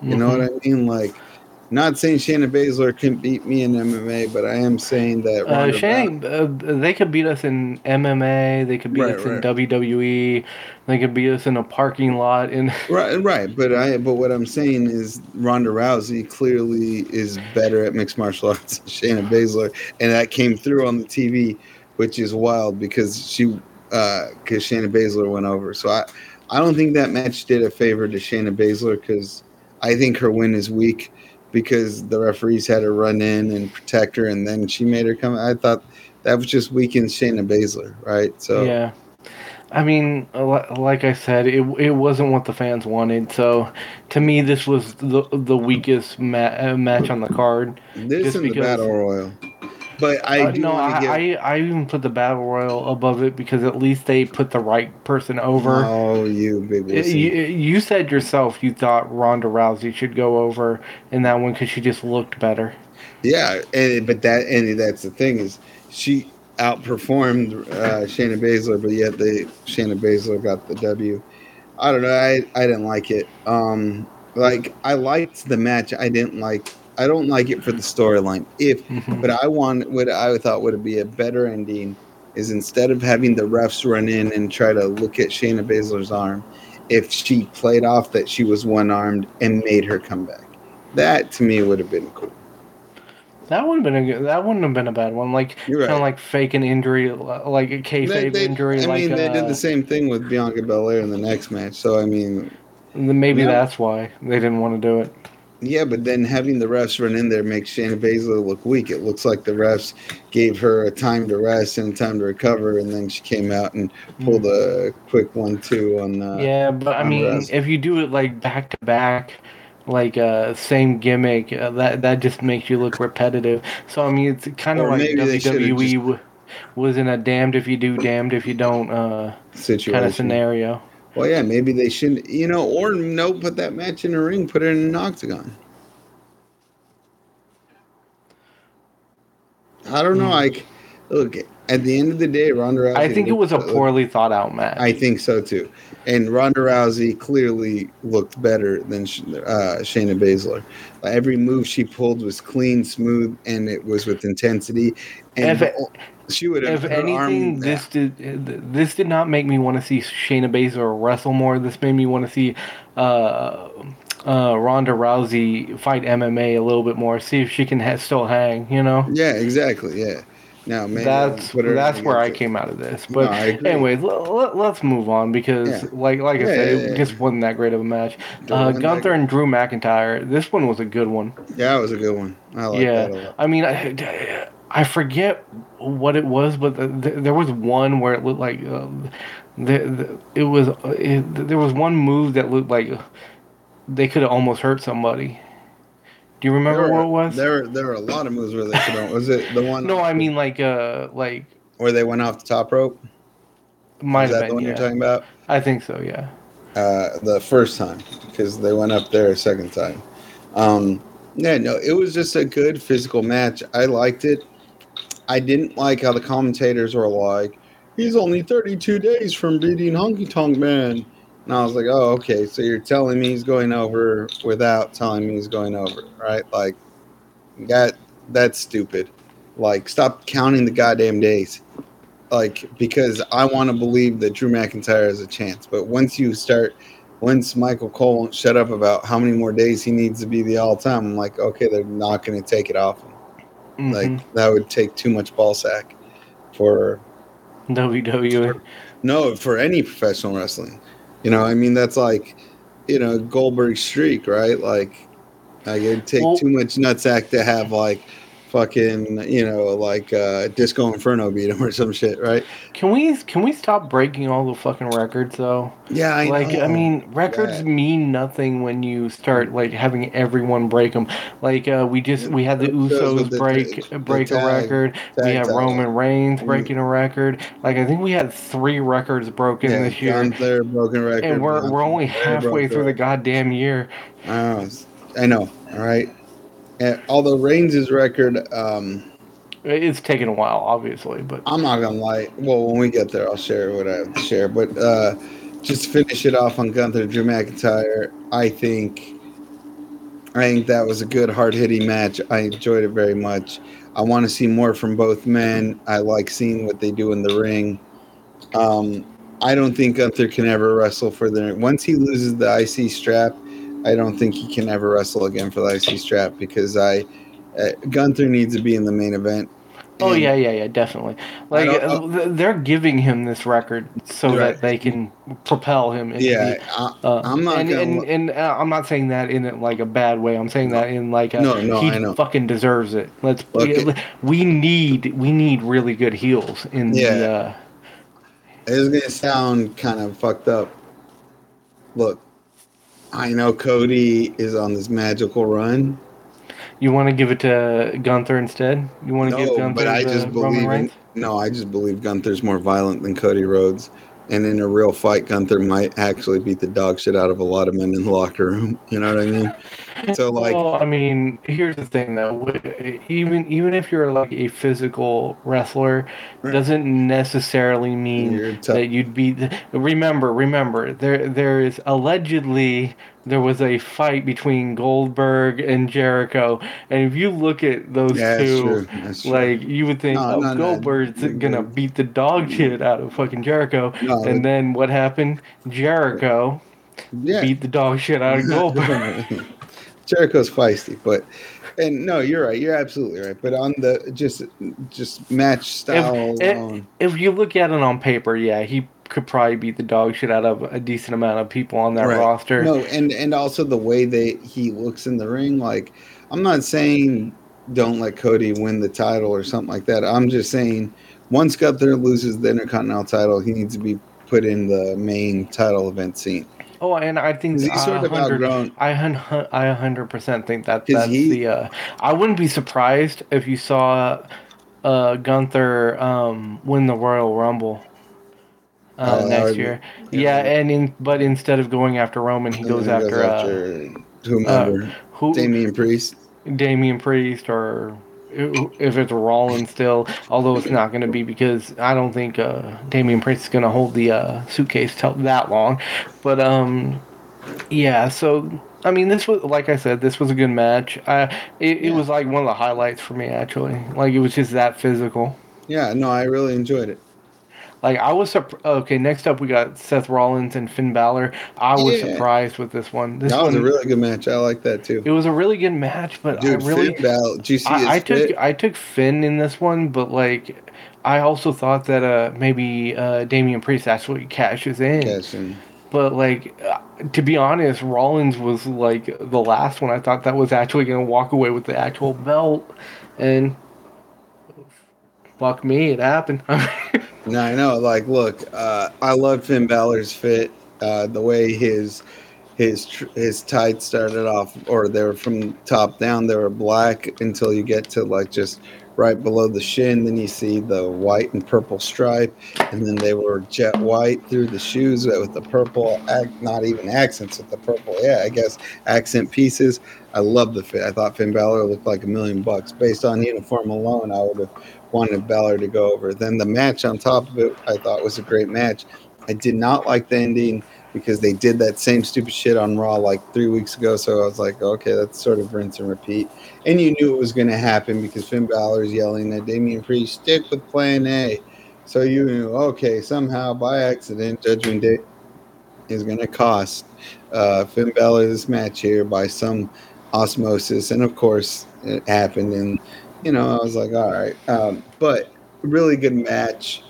You know what I mean? Like, not saying Shayna Baszler can beat me in MMA, but I am saying that Uh, Shane, uh, they could beat us in MMA. They could beat Right, us in. WWE. They could beat us in a parking lot. In Right, right, but I but what I'm saying is Ronda Rousey clearly is better at mixed martial arts than Shayna Baszler, and that came through on the TV, which is wild because she uh, because Shayna Baszler went over. So I I don't think that match did a favor to Shayna Baszler because I think her win is weak because the referees had her run in and protect her, and then she made her come. I thought that was just weakened Shayna Baszler, right? So yeah, I mean, like I said, it it wasn't what the fans wanted. So, to me, this was the the weakest ma- uh, match on the card. this just in the battle royal. But I Uh, do no, I, give. I I even put the battle royal above it because at least they put the right person over. Oh, you big You, you said yourself you thought Ronda Rousey should go over in that one because she just looked better. Yeah, and but that and that's the thing is she outperformed uh, Shayna Baszler, but yet they Shayna Baszler got the W. I don't know. I I didn't like it. Um, like I liked the match. I didn't like. I don't like it for the storyline. If Mhm. but I want what I thought would be a better ending is instead of having the refs run in and try to look at Shayna Baszler's arm, if she played off that she was one armed and made her come back. That to me would have been cool. That would have been a good, that wouldn't have been a bad one. Like You're kind of like fake an injury, like a They- kayfabe they- injury. I like mean, they uh, did the same thing with Bianca Belair in the next match. So I mean, Maybe that's why they didn't want to do it. yeah, but then having the refs run in there makes Shayna Baszler look weak. It looks like the refs gave her a time to rest and time to recover, and then she came out and pulled a quick one-two on. Uh, yeah, but I mean, rest. if you do it like back to back, like uh, same gimmick, uh, that that just makes you look repetitive. So I mean, it's kind of like WWE w- was in a damned if you do, damned if you don't uh, situation. kind of scenario. Well, yeah, maybe they shouldn't, you know, or no, put that match in a ring, put it in an octagon. I don't know. Like, look, at the end of the day, Ronda Rousey. Hmm. I think it was a poorly thought out match. I think so too. And Ronda Rousey clearly looked better than uh, Shayna Baszler. Every move she pulled was clean, smooth, and it was with intensity. And If- she would have if anything, this did this did not make me want to see Shayna Baszler wrestle more. This made me want to see uh, uh, Ronda Rousey fight MMA a little bit more. See if she can ha- still hang. You know, Yeah, exactly. Yeah. Now, maybe that's her that's where I came out of this. But agree. anyways, let, let, us move on because, Yeah. like like I Yeah, said, yeah, it just wasn't that great of a match. Uh, that Gunther and Drew McIntyre. This one was a good one. Yeah, it was a good one. I like yeah, that a lot. I mean, I, I forget what it was, but the, the, there was one where it looked like uh, the, the, it was uh, it, there was one move that looked like they could have almost hurt somebody. Do you remember what it was? There, were- there were a lot of moves where they could. Was it the one? no, I mean like uh like where they went off the top rope. might Is that the one Yeah. you're talking about? I think so. Yeah. Uh, the first time because they went up there a second time. Um, yeah, no, it was just a good physical match. I liked it. I didn't like how the commentators were like, "He's only 32 days from beating Honky Tonk Man," and I was like, "Oh, okay. So you're telling me he's going over without telling me he's going over, right? Like, that that's stupid. Like, stop counting the goddamn days." like because I want to believe that Drew McIntyre has a chance. But once you start, once Michael Cole won't shut up about how many more days he needs to be the all time, I'm like, okay, they're not going to take it off him. Mhm. Like that would take too much ball sack for WWE. no for any professional wrestling. You know, I mean that's like you know Goldberg streak, right? Like, like it'd take Well- too much nutsack to have like fucking you know like uh disco inferno beat him or some shit right Can we can we stop breaking all the fucking records though? yeah I like I mean, records Yeah. mean nothing when you start like having everyone break them. Like uh, we just we had the It goes with Usos the- break the break a tag- record. we tag have. Roman Reigns Mm. breaking a record. Like I think we had three records broken yeah, this year, Gunther, broken record and we're we're only halfway through the goddamn year. Know, I know. All right. And although Reigns' record, um, It's taken a while, obviously, but I'm not gonna lie. Well, when we get there, I'll share what I have to share. But uh, just finish it off on Gunther Drew McIntyre, I think I think that was a good hard hitting match. I enjoyed it very much. I want to see more from both men. I like seeing what they do in the ring. Um, I don't think Gunther can ever wrestle for the once he loses the IC strap. I don't think he can ever wrestle again for the IC strap because I uh, Gunther needs to be in the main event. Oh yeah, yeah, yeah, definitely. Like uh, they're giving him this record so Right. that they can propel him. Into yeah. the, I, uh, I'm not and, and, and uh, I'm not saying that in like a bad way. I'm saying that in like a, No, no, he I know. fucking deserves it. Let's it- we need we need really good heels in the. Yeah. Uh, It's gonna sound kind of fucked up. Look, I know Cody is on this magical run. you want to give it to Gunther instead? You want to give Gunther but I just believe in, no, I just believe Gunther's more violent than Cody Rhodes. And in a real fight, Gunther might actually beat the dog shit out of a lot of men in the locker room. You know what I mean? So like well, I mean, here's the thing though. Even even if you're like a physical wrestler, Right. doesn't necessarily mean that you'd be. Remember, remember, there there is allegedly there was a fight between Goldberg and Jericho, and if you look at those yeah, two. true. That's true. Like you would think, No, oh, no, no, Goldberg's you're gonna beat the dog shit out of fucking Jericho, No, and then what happened? Jericho yeah. beat the dog shit out of Goldberg. Jericho's feisty, but and no, you're right. You're absolutely right. But on the just just match style if, alone, if you look at it on paper, yeah, he could probably beat the dog shit out of a decent amount of people on that Right. roster. no, and and also the way that he looks in the ring. Like I'm not saying don't let Cody win the title or something like that. I'm just saying once Gunther loses the Intercontinental title, he needs to be put in the main title event scene. Oh, and I think He's I sort of 100 outgrown. I hun- hun- I a hundred percent think that that's he- the. Uh, I wouldn't be surprised if you saw uh, Gunther um, win the Royal Rumble uh, Oh, next year. yeah. Yeah, and in but instead of going after Roman, he goes he after, uh, whomever, who Damian Priest. Damian Priest or if it's Rollins still, although it's not going to be because I don't think uh, Damian Priest is going to hold the uh, suitcase till that long. But um, yeah. So I mean, this was like I said, this was a good match. I it, it Yeah. was like one of the highlights for me actually. Like it was just that physical. Yeah, no, I really enjoyed it. Like I was okay. Next up, we got Seth Rollins and Finn Balor. I was Yeah. surprised with this one. This that was one, a really good match. I like that too. it was a really good match, but Dude, I really Finn Balor, you see I, I took? I took Finn in this one, but like I also thought that uh maybe uh Damian Priest actually cashes in. Yes, and But like uh, to be honest, Rollins was like the last one I thought that was actually gonna walk away with the actual belt, and fuck me, it happened. No, I know. Like, look, uh, I love Finn Balor's fit. Uh, the way his his his tights started off, or they were from top down. They were black until you get to like just right below the shin. Then you see the white and purple stripe, and then they were jet white through the shoes with the purple. Not even accents with the purple. Yeah, I guess accent pieces. I love the fit. I thought Finn Balor looked like a million bucks based on uniform alone. I would have wanted Balor to go over. Then the match on top of it, I thought was a great match. I did not like the ending because they did that same stupid shit on Raw like three weeks ago. So I was like, okay, that's sort of rinse and repeat. And you knew it was going to happen because Finn Balor's yelling at Damian Priest, stick with plan A. So you knew, okay, somehow by accident, Judgment Day is going to cost uh, Finn Balor this match here by some osmosis. And of course, it happened. And, you know, I was like, all right. Um, but really good match.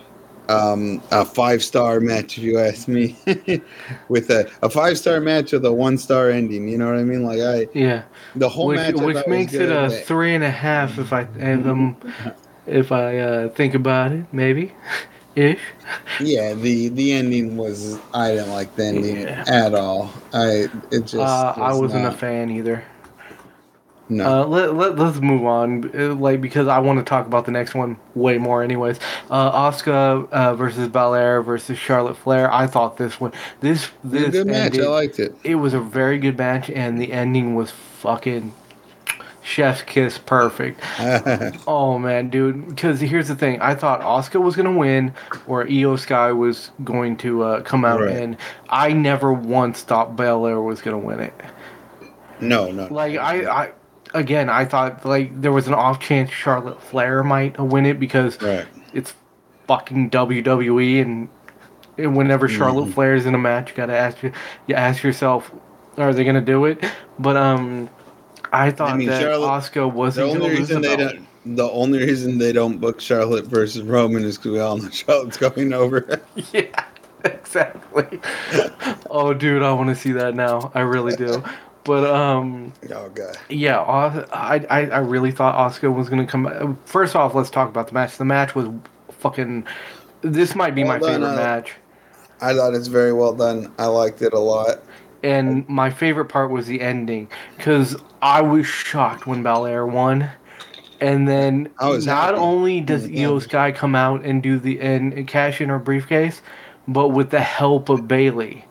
Um, a five star match, if you ask me, with a, a five star match with a one star ending. You know what I mean? Like, I, yeah, the whole which match, which makes it a but- three and a half if I if, um, if I uh, think about it, maybe ish. Yeah, the the ending was I didn't like the ending Yeah. at all. I it just Uh, I was wasn't not- a fan either. No. Uh, let, let, let's move on, uh, like because I want to talk about the next one way more, anyways. Uh, Asuka uh, versus Belair versus Charlotte Flair. I thought this one, this this good match. I liked it. it was a very good match, and the ending was fucking chef's kiss, perfect. Oh man, dude. Because here's the thing: I thought Asuka was gonna win, or Iyo Sky was going to uh, come out, Right. and I never once thought Belair was gonna win it. no, no. Like I, I, again, I thought like there was an off chance Charlotte Flair might win it because Right. it's fucking WWE, and, and whenever Charlotte Mhm. is in a match, you gotta ask you, you ask yourself, are they gonna do it? But um, I thought mean, that Charlotte- Asuka The wasn't only the reason they don't. The only reason they don't book Charlotte versus Roman is because we all know Charlotte's going over. Yeah, exactly. oh, dude, I want to see that now. I really do. But um, yeah, I I, I really thought Asuka was gonna come. First off, let's talk about the match. The match was fucking. This might be Well my done, favorite uh, match. I thought it's very well done. I liked it a lot. And my favorite part was the ending because I was shocked when Belair won. And then not happy. only does. Iyo Sky come out and do the and cash in her briefcase, but with the help of Bayley.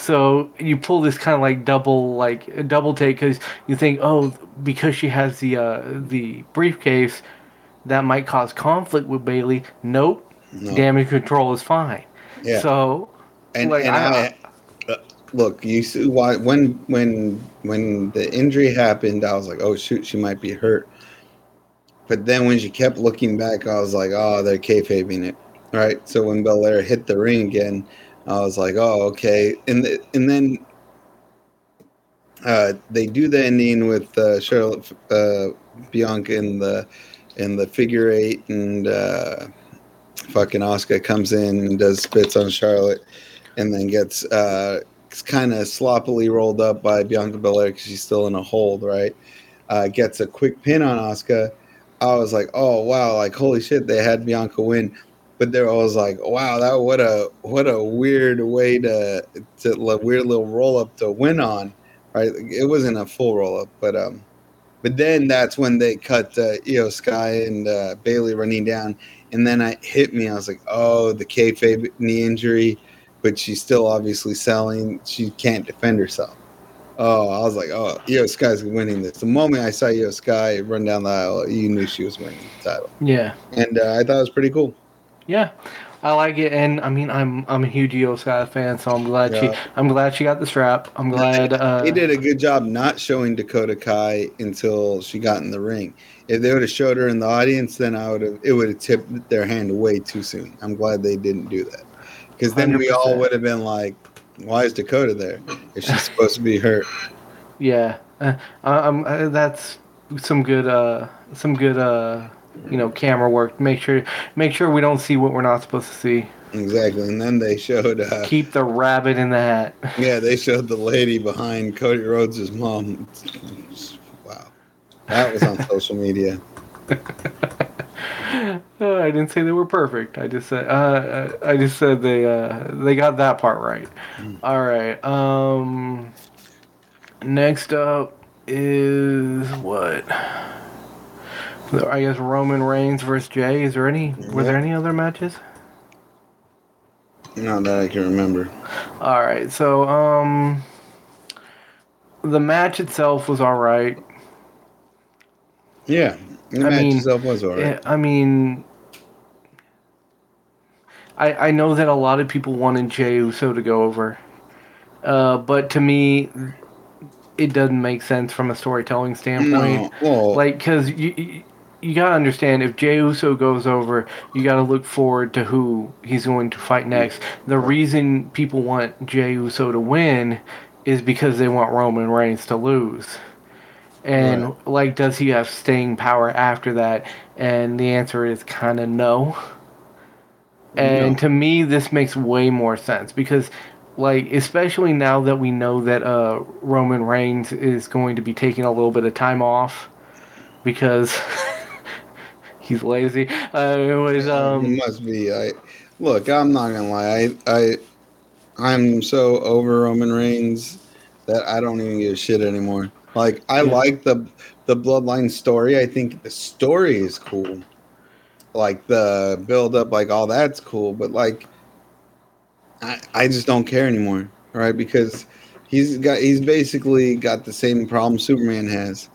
So you pull this kind of like double like a double take because you think, oh, because she has the uh, the briefcase, that might cause conflict with Bayley. Nope, No. damage control is fine. Yeah. So and like, and I- I, uh, look, you see why when when when the injury happened, I was like, oh shoot, she might be hurt. But then when she kept looking back, I was like, oh, they're kayfabing it, right? So when Belair hit the ring again, I was like, oh, okay. And and then uh, they do the ending with uh, Charlotte uh, Bianca in the in the figure eight, and uh, fucking Asuka comes in and does spits on Charlotte, and then gets uh, kind of sloppily rolled up by Bianca Belair because she's still in a hold, right? Uh, gets a quick pin on Asuka. I was like, oh wow, like holy shit, they had Bianca win. But there I was like, wow, that what a what a weird way to to a weird little roll up to win on, right? It wasn't a full roll up, but um, but then that's when they cut uh, Iyo Sky and uh, Bayley running down, and then it hit me. I was like, oh, the kayfabe knee injury, but she's still obviously selling. She can't defend herself. Oh, I was like, oh, Iyo Sky's winning this. The moment I saw Iyo Sky run down the aisle, you knew she was winning the title, yeah. and uh, I thought it was pretty cool. Yeah, I like it, and I mean, I'm I'm a huge Iyo Sky fan, so I'm glad she I'm glad she got the strap. I'm glad. Uh, They did a good job not showing Dakota Kai until she got in the ring. If they would have showed her in the audience, then I would have it would have tipped their hand way too soon. I'm glad they didn't do that because then we all would have been like, "Why is Dakota there? If she's supposed to be hurt?" Yeah, uh, um, uh, that's some good uh some good uh you know camera work. Make sure make sure we don't see what we're not supposed to see. Exactly. And then they showed, uh, Keep the rabbit in the hat. yeah, they showed the lady behind Cody Rhodes' mom. Wow, that was on social media. I didn't say they were perfect. I just said uh, I just said they uh, they got that part right. All right. Um. Next up is what? I guess Roman Reigns versus Jey. Is there any? Were there any other matches? Not that I can remember. All right. So um, the match itself was all right. Yeah, the I match mean, itself was alright. Yeah, I mean, I I know that a lot of people wanted Jey Uso to go over, uh, but to me, it doesn't make sense from a storytelling standpoint. No, well, Like, cause you. You gotta understand if Jey Uso goes over, you gotta look forward to who he's going to fight next. The reason people want Jey Uso to win is because they want Roman Reigns to lose. And Right. like, does he have staying power after that? And the answer is kind of no. And No. to me, this makes way more sense because, like, especially now that we know that uh, Roman Reigns is going to be taking a little bit of time off because he's lazy. Uh, it was It um, must be. I look. I'm not gonna lie. I, I, I'm so over Roman Reigns that I don't even give a shit anymore. Like I Yeah. like the the Bloodline story. I think the story is cool. Like the build up, like all that's cool. But like, I I just don't care anymore. Right? Because he's got he's basically got the same problem Superman has.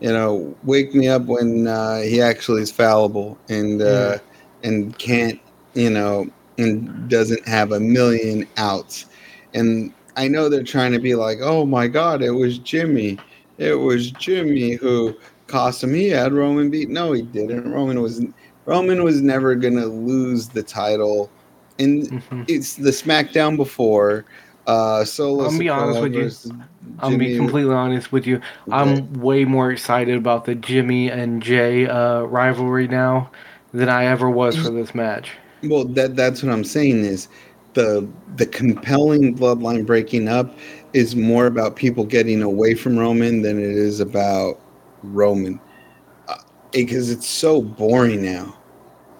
You know, wake me up when uh, he actually is fallible and uh, and can't, you know, and doesn't have a million outs. And I know they're trying to be like, oh my God, it was Jimmy. It was Jimmy who cost him. He had Roman beat. No, he didn't. Roman was Roman was never gonna lose the title. And Mhm. it's the SmackDown before. Uh, Solo. I'll be honest with you. versus I'll be completely honest with you. I'm way more excited about the Jimmy and Jey uh, rivalry now than I ever was for this match. Well, that that's what I'm saying is the the compelling bloodline breaking up is more about people getting away from Roman than it is about Roman, uh, because it's so boring now.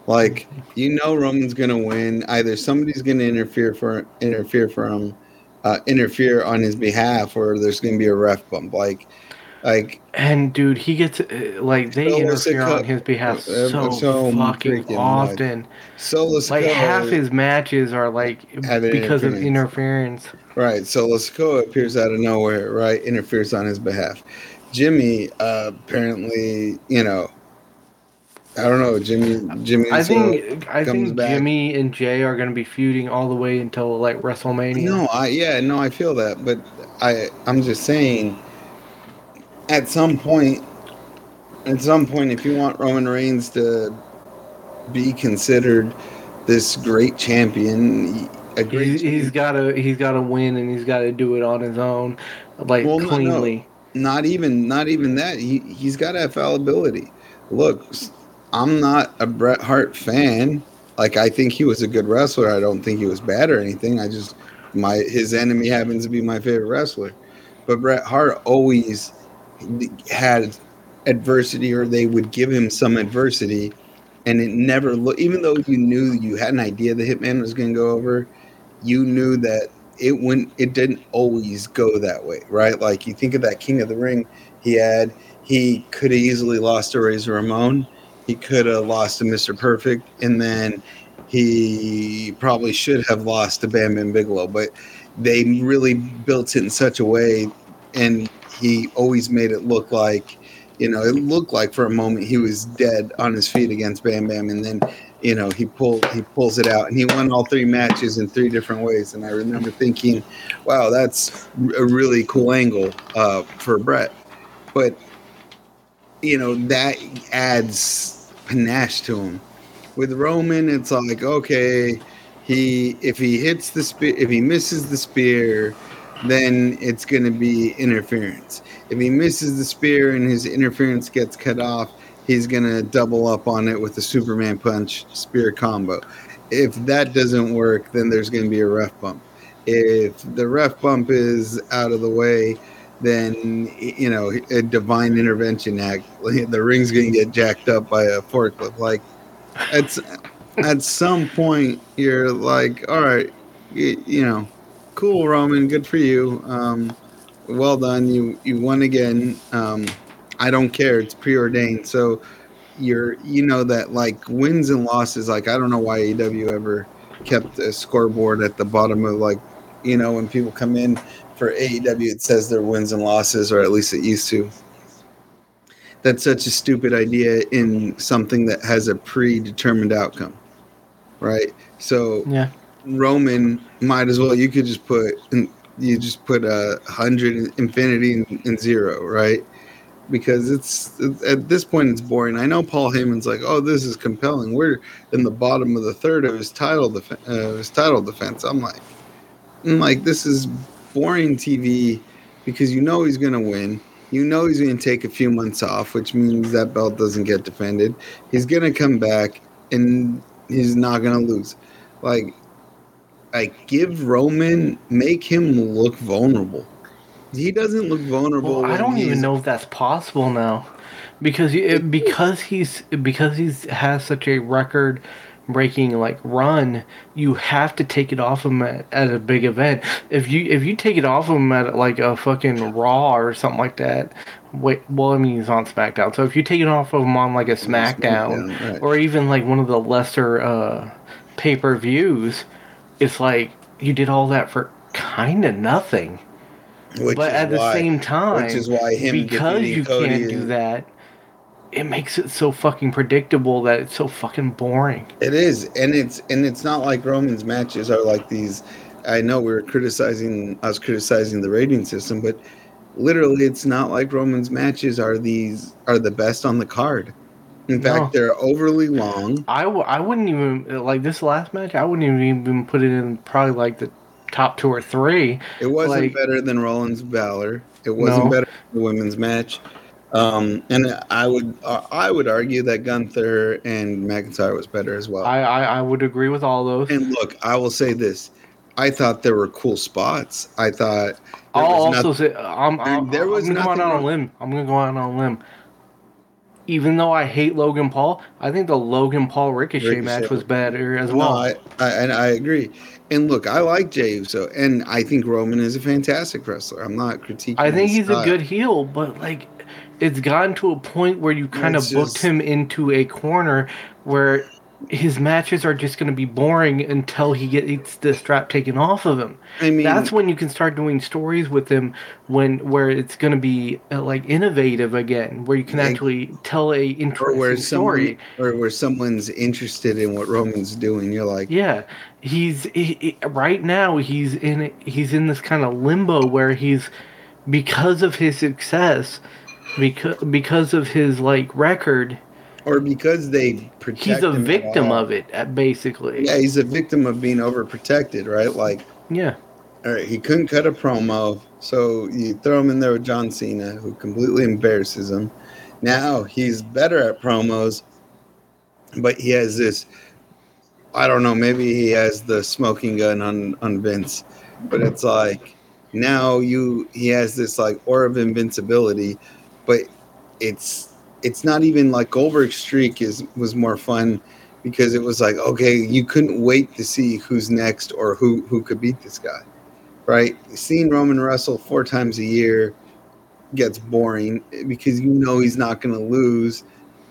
Like you know, Roman's gonna win. Either somebody's gonna interfere for interfere for him, uh, interfere on his behalf, or there's gonna be a ref bump. Like, like And dude, he gets uh, like they So interfere on his behalf uh, so, so fucking often. Solo Like half his matches are like because of interference. Right. Solo Sikoa appears out of nowhere, right? Interferes on his behalf. Jimmy uh, apparently, you know, I don't know. Jimmy, Jimmy. I think I think back. Jimmy and Jey are gonna be feuding all the way until like WrestleMania. No, I yeah, no, I feel that, but I I'm just saying. At some point, at some point, if you want Roman Reigns to be considered this great champion, a great He's, he's gotta he's gotta win and he's gotta do it on his own, like Well, no, no. cleanly. not even not even that he he's got to have fallibility look i'm not a bret hart fan. Like i think he was a good wrestler. I don't think he was bad or anything. I just my his enemy happens to be my favorite wrestler. But bret hart always had adversity or they would give him some adversity and it never looked even though you knew you had an idea the hitman was going to go over you knew that it went it didn't always go that way right? Like you think of that king of the ring he had he could have easily lost to razor ramon he could have lost to mr perfect and then he probably should have lost to bam bam bigelow but they really built it in such a way and he always made it look like you know it looked like for a moment he was dead on his feet against bam bam and then you know he pulled he pulls it out and he won all three matches in three different ways and i remember thinking wow that's a really cool angle uh, for bret. But you know that adds panache to him with roman it's like okay he if he hits the spear if he misses the spear then it's going to be interference if he misses the spear and his interference gets cut off he's going to double up on it with the Superman punch spear combo. If that doesn't work, then there's going to be a ref bump. If the ref bump is out of the way, then you know a divine intervention act. The ring's to get jacked up by a forklift. Like at at some point, you're like, all right, you, you know, cool, Roman, good for you. Um, well done. You you won again. Um, I don't care. It's preordained. So you're you know that like wins and losses. Like I don't know why AEW ever kept a scoreboard at the bottom of like you know when people come in for AEW it says their wins and losses or at least it used to. That's such a stupid idea in something that has a predetermined outcome, right? So Yeah. Roman might as well. You could just put you just put a hundred infinity and, and zero, right? Because it's at this point it's boring. I know Paul Heyman's like, oh, this is compelling. We're in the bottom of the third of his title def- uh, his title defense. I'm like, I'm like, this is boring TV because you know he's gonna win. You know he's gonna take a few months off, which means that belt doesn't get defended. He's gonna come back and he's not gonna lose. Like like give Roman make him look vulnerable. He doesn't look vulnerable. Well, I don't even know if that's possible now, because it, because he's because he's has such a record breaking like run. You have to take it off him at, at a big event. If you if you take it off him at like a fucking Raw or something like that. Wait, well, I mean he's on SmackDown. So if you take it off of him on like a SmackDown, SmackDown, right. or even like one of the lesser uh, pay per views, it's like you did all that for kind of nothing. Which but at the same time, which is why him because you Cody can't is- do that, it makes it so fucking predictable that it's so fucking boring. It is, and it's and it's not like Roman's matches are like these. I know we were criticizing, I was criticizing the rating system, but literally, it's not like Roman's matches are these are the best on the card. In No. fact, they're overly long. I, w- I wouldn't even like this last match. I wouldn't even even put it in probably like the top two or three. It wasn't Like- better than Rollins Balor. It wasn't No. better than the women's match. Um, and I would uh, I would argue that Gunther and McIntyre was better as well. I, I, I would agree with all those. and look, I will say this: I thought there were cool spots. I thought I'll also nothing- say I'm, I'm, there was I'm gonna go out on a limb. I'm gonna go out on a limb. Even though I hate Logan Paul, I think the Logan Paul Ricochet, Ricochet match was better as No, well. I, I and I agree. And look, I like Jey Uso, and I think Roman is a fantastic wrestler. I'm not critiquing. I think he's a good heel, but like it's gotten to a point where you kind It's of booked just- him into a corner where his matches are just going to be boring until he gets the strap taken off of him. I mean, That's when you can start doing stories with him when where it's going to be uh, like innovative again, where you can Like- actually tell a interesting where story. someone, or where someone's interested in what Roman's doing. You're like, Yeah, he's he, he- right now he's in he's in this kind of limbo where he's because of his success, because because of his like record, or because they protect. he's a victim of it uh, basically. Yeah, he's a victim of being overprotected, right? Like, Yeah. all right, he couldn't cut a promo, so you throw him in there with John Cena, who completely embarrasses him. Now he's better at promos, but he has this. I don't know. Maybe he has the smoking gun on on Vince, but it's like now you he has this like aura of invincibility, but it's it's not even like Goldberg's streak is was more fun because it was like okay you couldn't wait to see who's next or who who could beat this guy, right? Seeing Roman wrestle four times a year gets boring because you know he's not going to lose,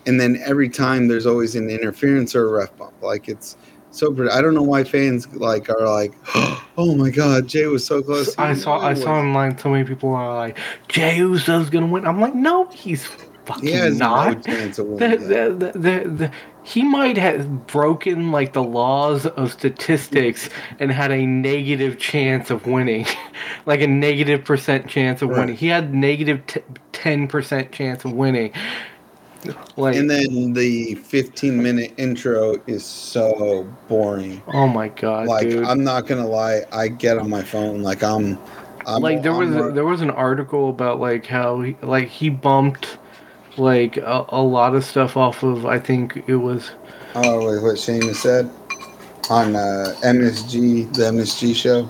and then every time there's always an interference or a ref bump. Like it's so. pre- I don't know why fans like are like, oh my god, Jey was so close. I saw I saw online so many people are like Jey Uso's gonna win. I'm like, no, he's fucking He not. no chance of the, winning. that. the, the, the, the, he might have broken like the laws of statistics and had a negative chance of winning, like a negative percent chance of Right. winning. He had negative ten percent chance of winning. Like, And then the 15 minute intro is so boring. oh my god, like dude! I'm not gonna lie, I get on my phone like I'm. I'm like there was I'm- there was an article about like how he, like he bumped like a, a lot of stuff off of I think it was Oh, wait, what Shane said on uh, MSG, the MSG show.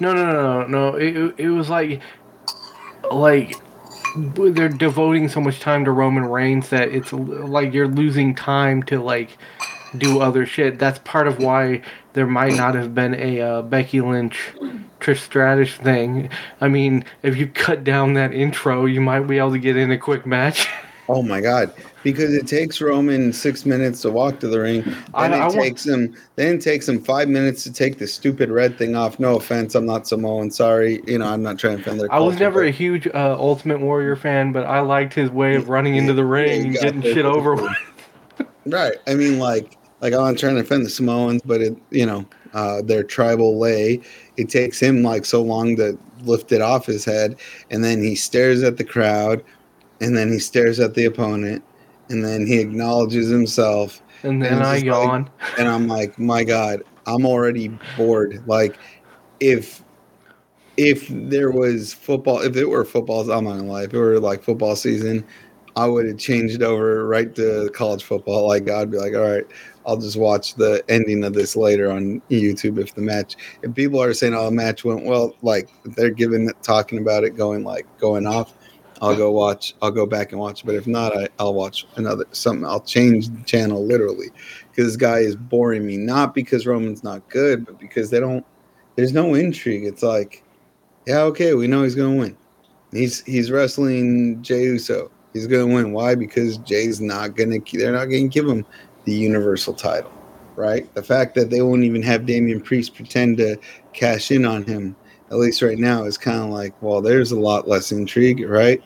No, no, no, no, no. It- it was like, like they're devoting so much time to Roman Reigns that it's like you're losing time to like do other shit. That's part of why there might not have been a uh, Becky Lynch Trish Stratus thing. I mean, if you cut down that intro, you might be able to get in a quick match. Oh my god! Because it takes Roman six minutes to walk to the ring. Then I- it I want- takes him. Then it takes him five minutes to take the stupid red thing off. No offense, I'm not Samoan. Sorry, you know I'm not trying to offend their I was never a huge uh, Ultimate Warrior fan, but I liked his way of running into the ring and getting shit over with. Right. I mean, like, like I'm not trying to offend the Samoans, but it, you know, uh, their tribal lei. It takes him like so long to lift it off his head, and then he stares at the crowd, and then he stares at the opponent, and then he acknowledges himself, And then And I just like- yawn. and I'm like, my God, I'm already bored. Like, if if there was football, if it were football, I'm not gonna lie, if it were like football season, I would have changed over right to college football. Like, I'd be like, all right, I'll just watch the ending of this later on YouTube if the match. If people are saying, oh, the match went well, like they're giving talking about it, going like going off. I'll go watch. I'll go back and watch. But if not, I, I'll watch another something. I'll change the channel literally because this guy is boring me. Not because Roman's not good, but because they don't. There's no intrigue. It's like, yeah, okay, we know he's gonna win. He's he's wrestling Jey Uso. He's gonna win. Why? Because Jey's not gonna. They're not gonna give him the Universal title, right? The fact that they won't even have Damian Priest pretend to cash in on him at least right now, is kind of like, well, there's a lot less intrigue, right?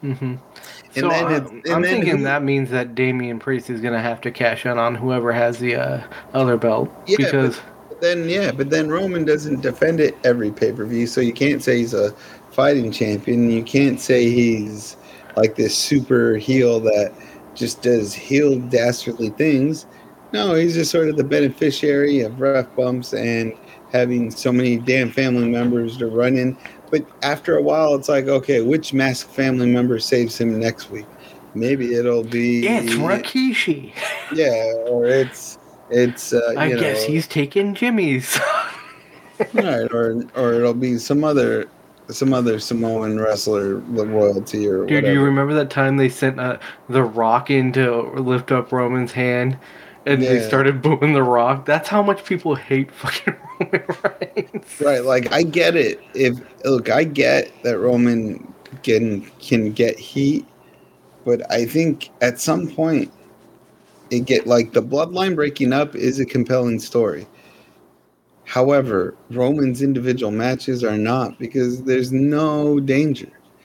Hmm And So then I'm, and I'm then thinking that means that Damian Priest is gonna have to cash in on whoever has the uh, other belt Yeah, but- because Then yeah, but then Roman doesn't defend it every pay per view, so you can't say he's a fighting champion. You can't say he's like this super heel that just does heel dastardly things. No, he's just sort of the beneficiary of rough bumps and having so many damn family members to run in. But after a while, it's like, okay, which masked family member saves him next week? Maybe it'll be it's Rikishi. yeah, or it's it's. Uh, I guess know, he's taking Jimmy's. right, or or it'll be some other some other Samoan wrestler the royalty or Dude, whatever. you remember that time they sent uh, the Rock in to lift up Roman's hand, and they started booing the Rock? That's how much people hate fucking Roman Reigns. right, like I get it. If look, I get that Roman can can get heat, but I think at some point it get like the bloodline breaking up is a compelling story. However, Roman's individual matches are not because there's no danger.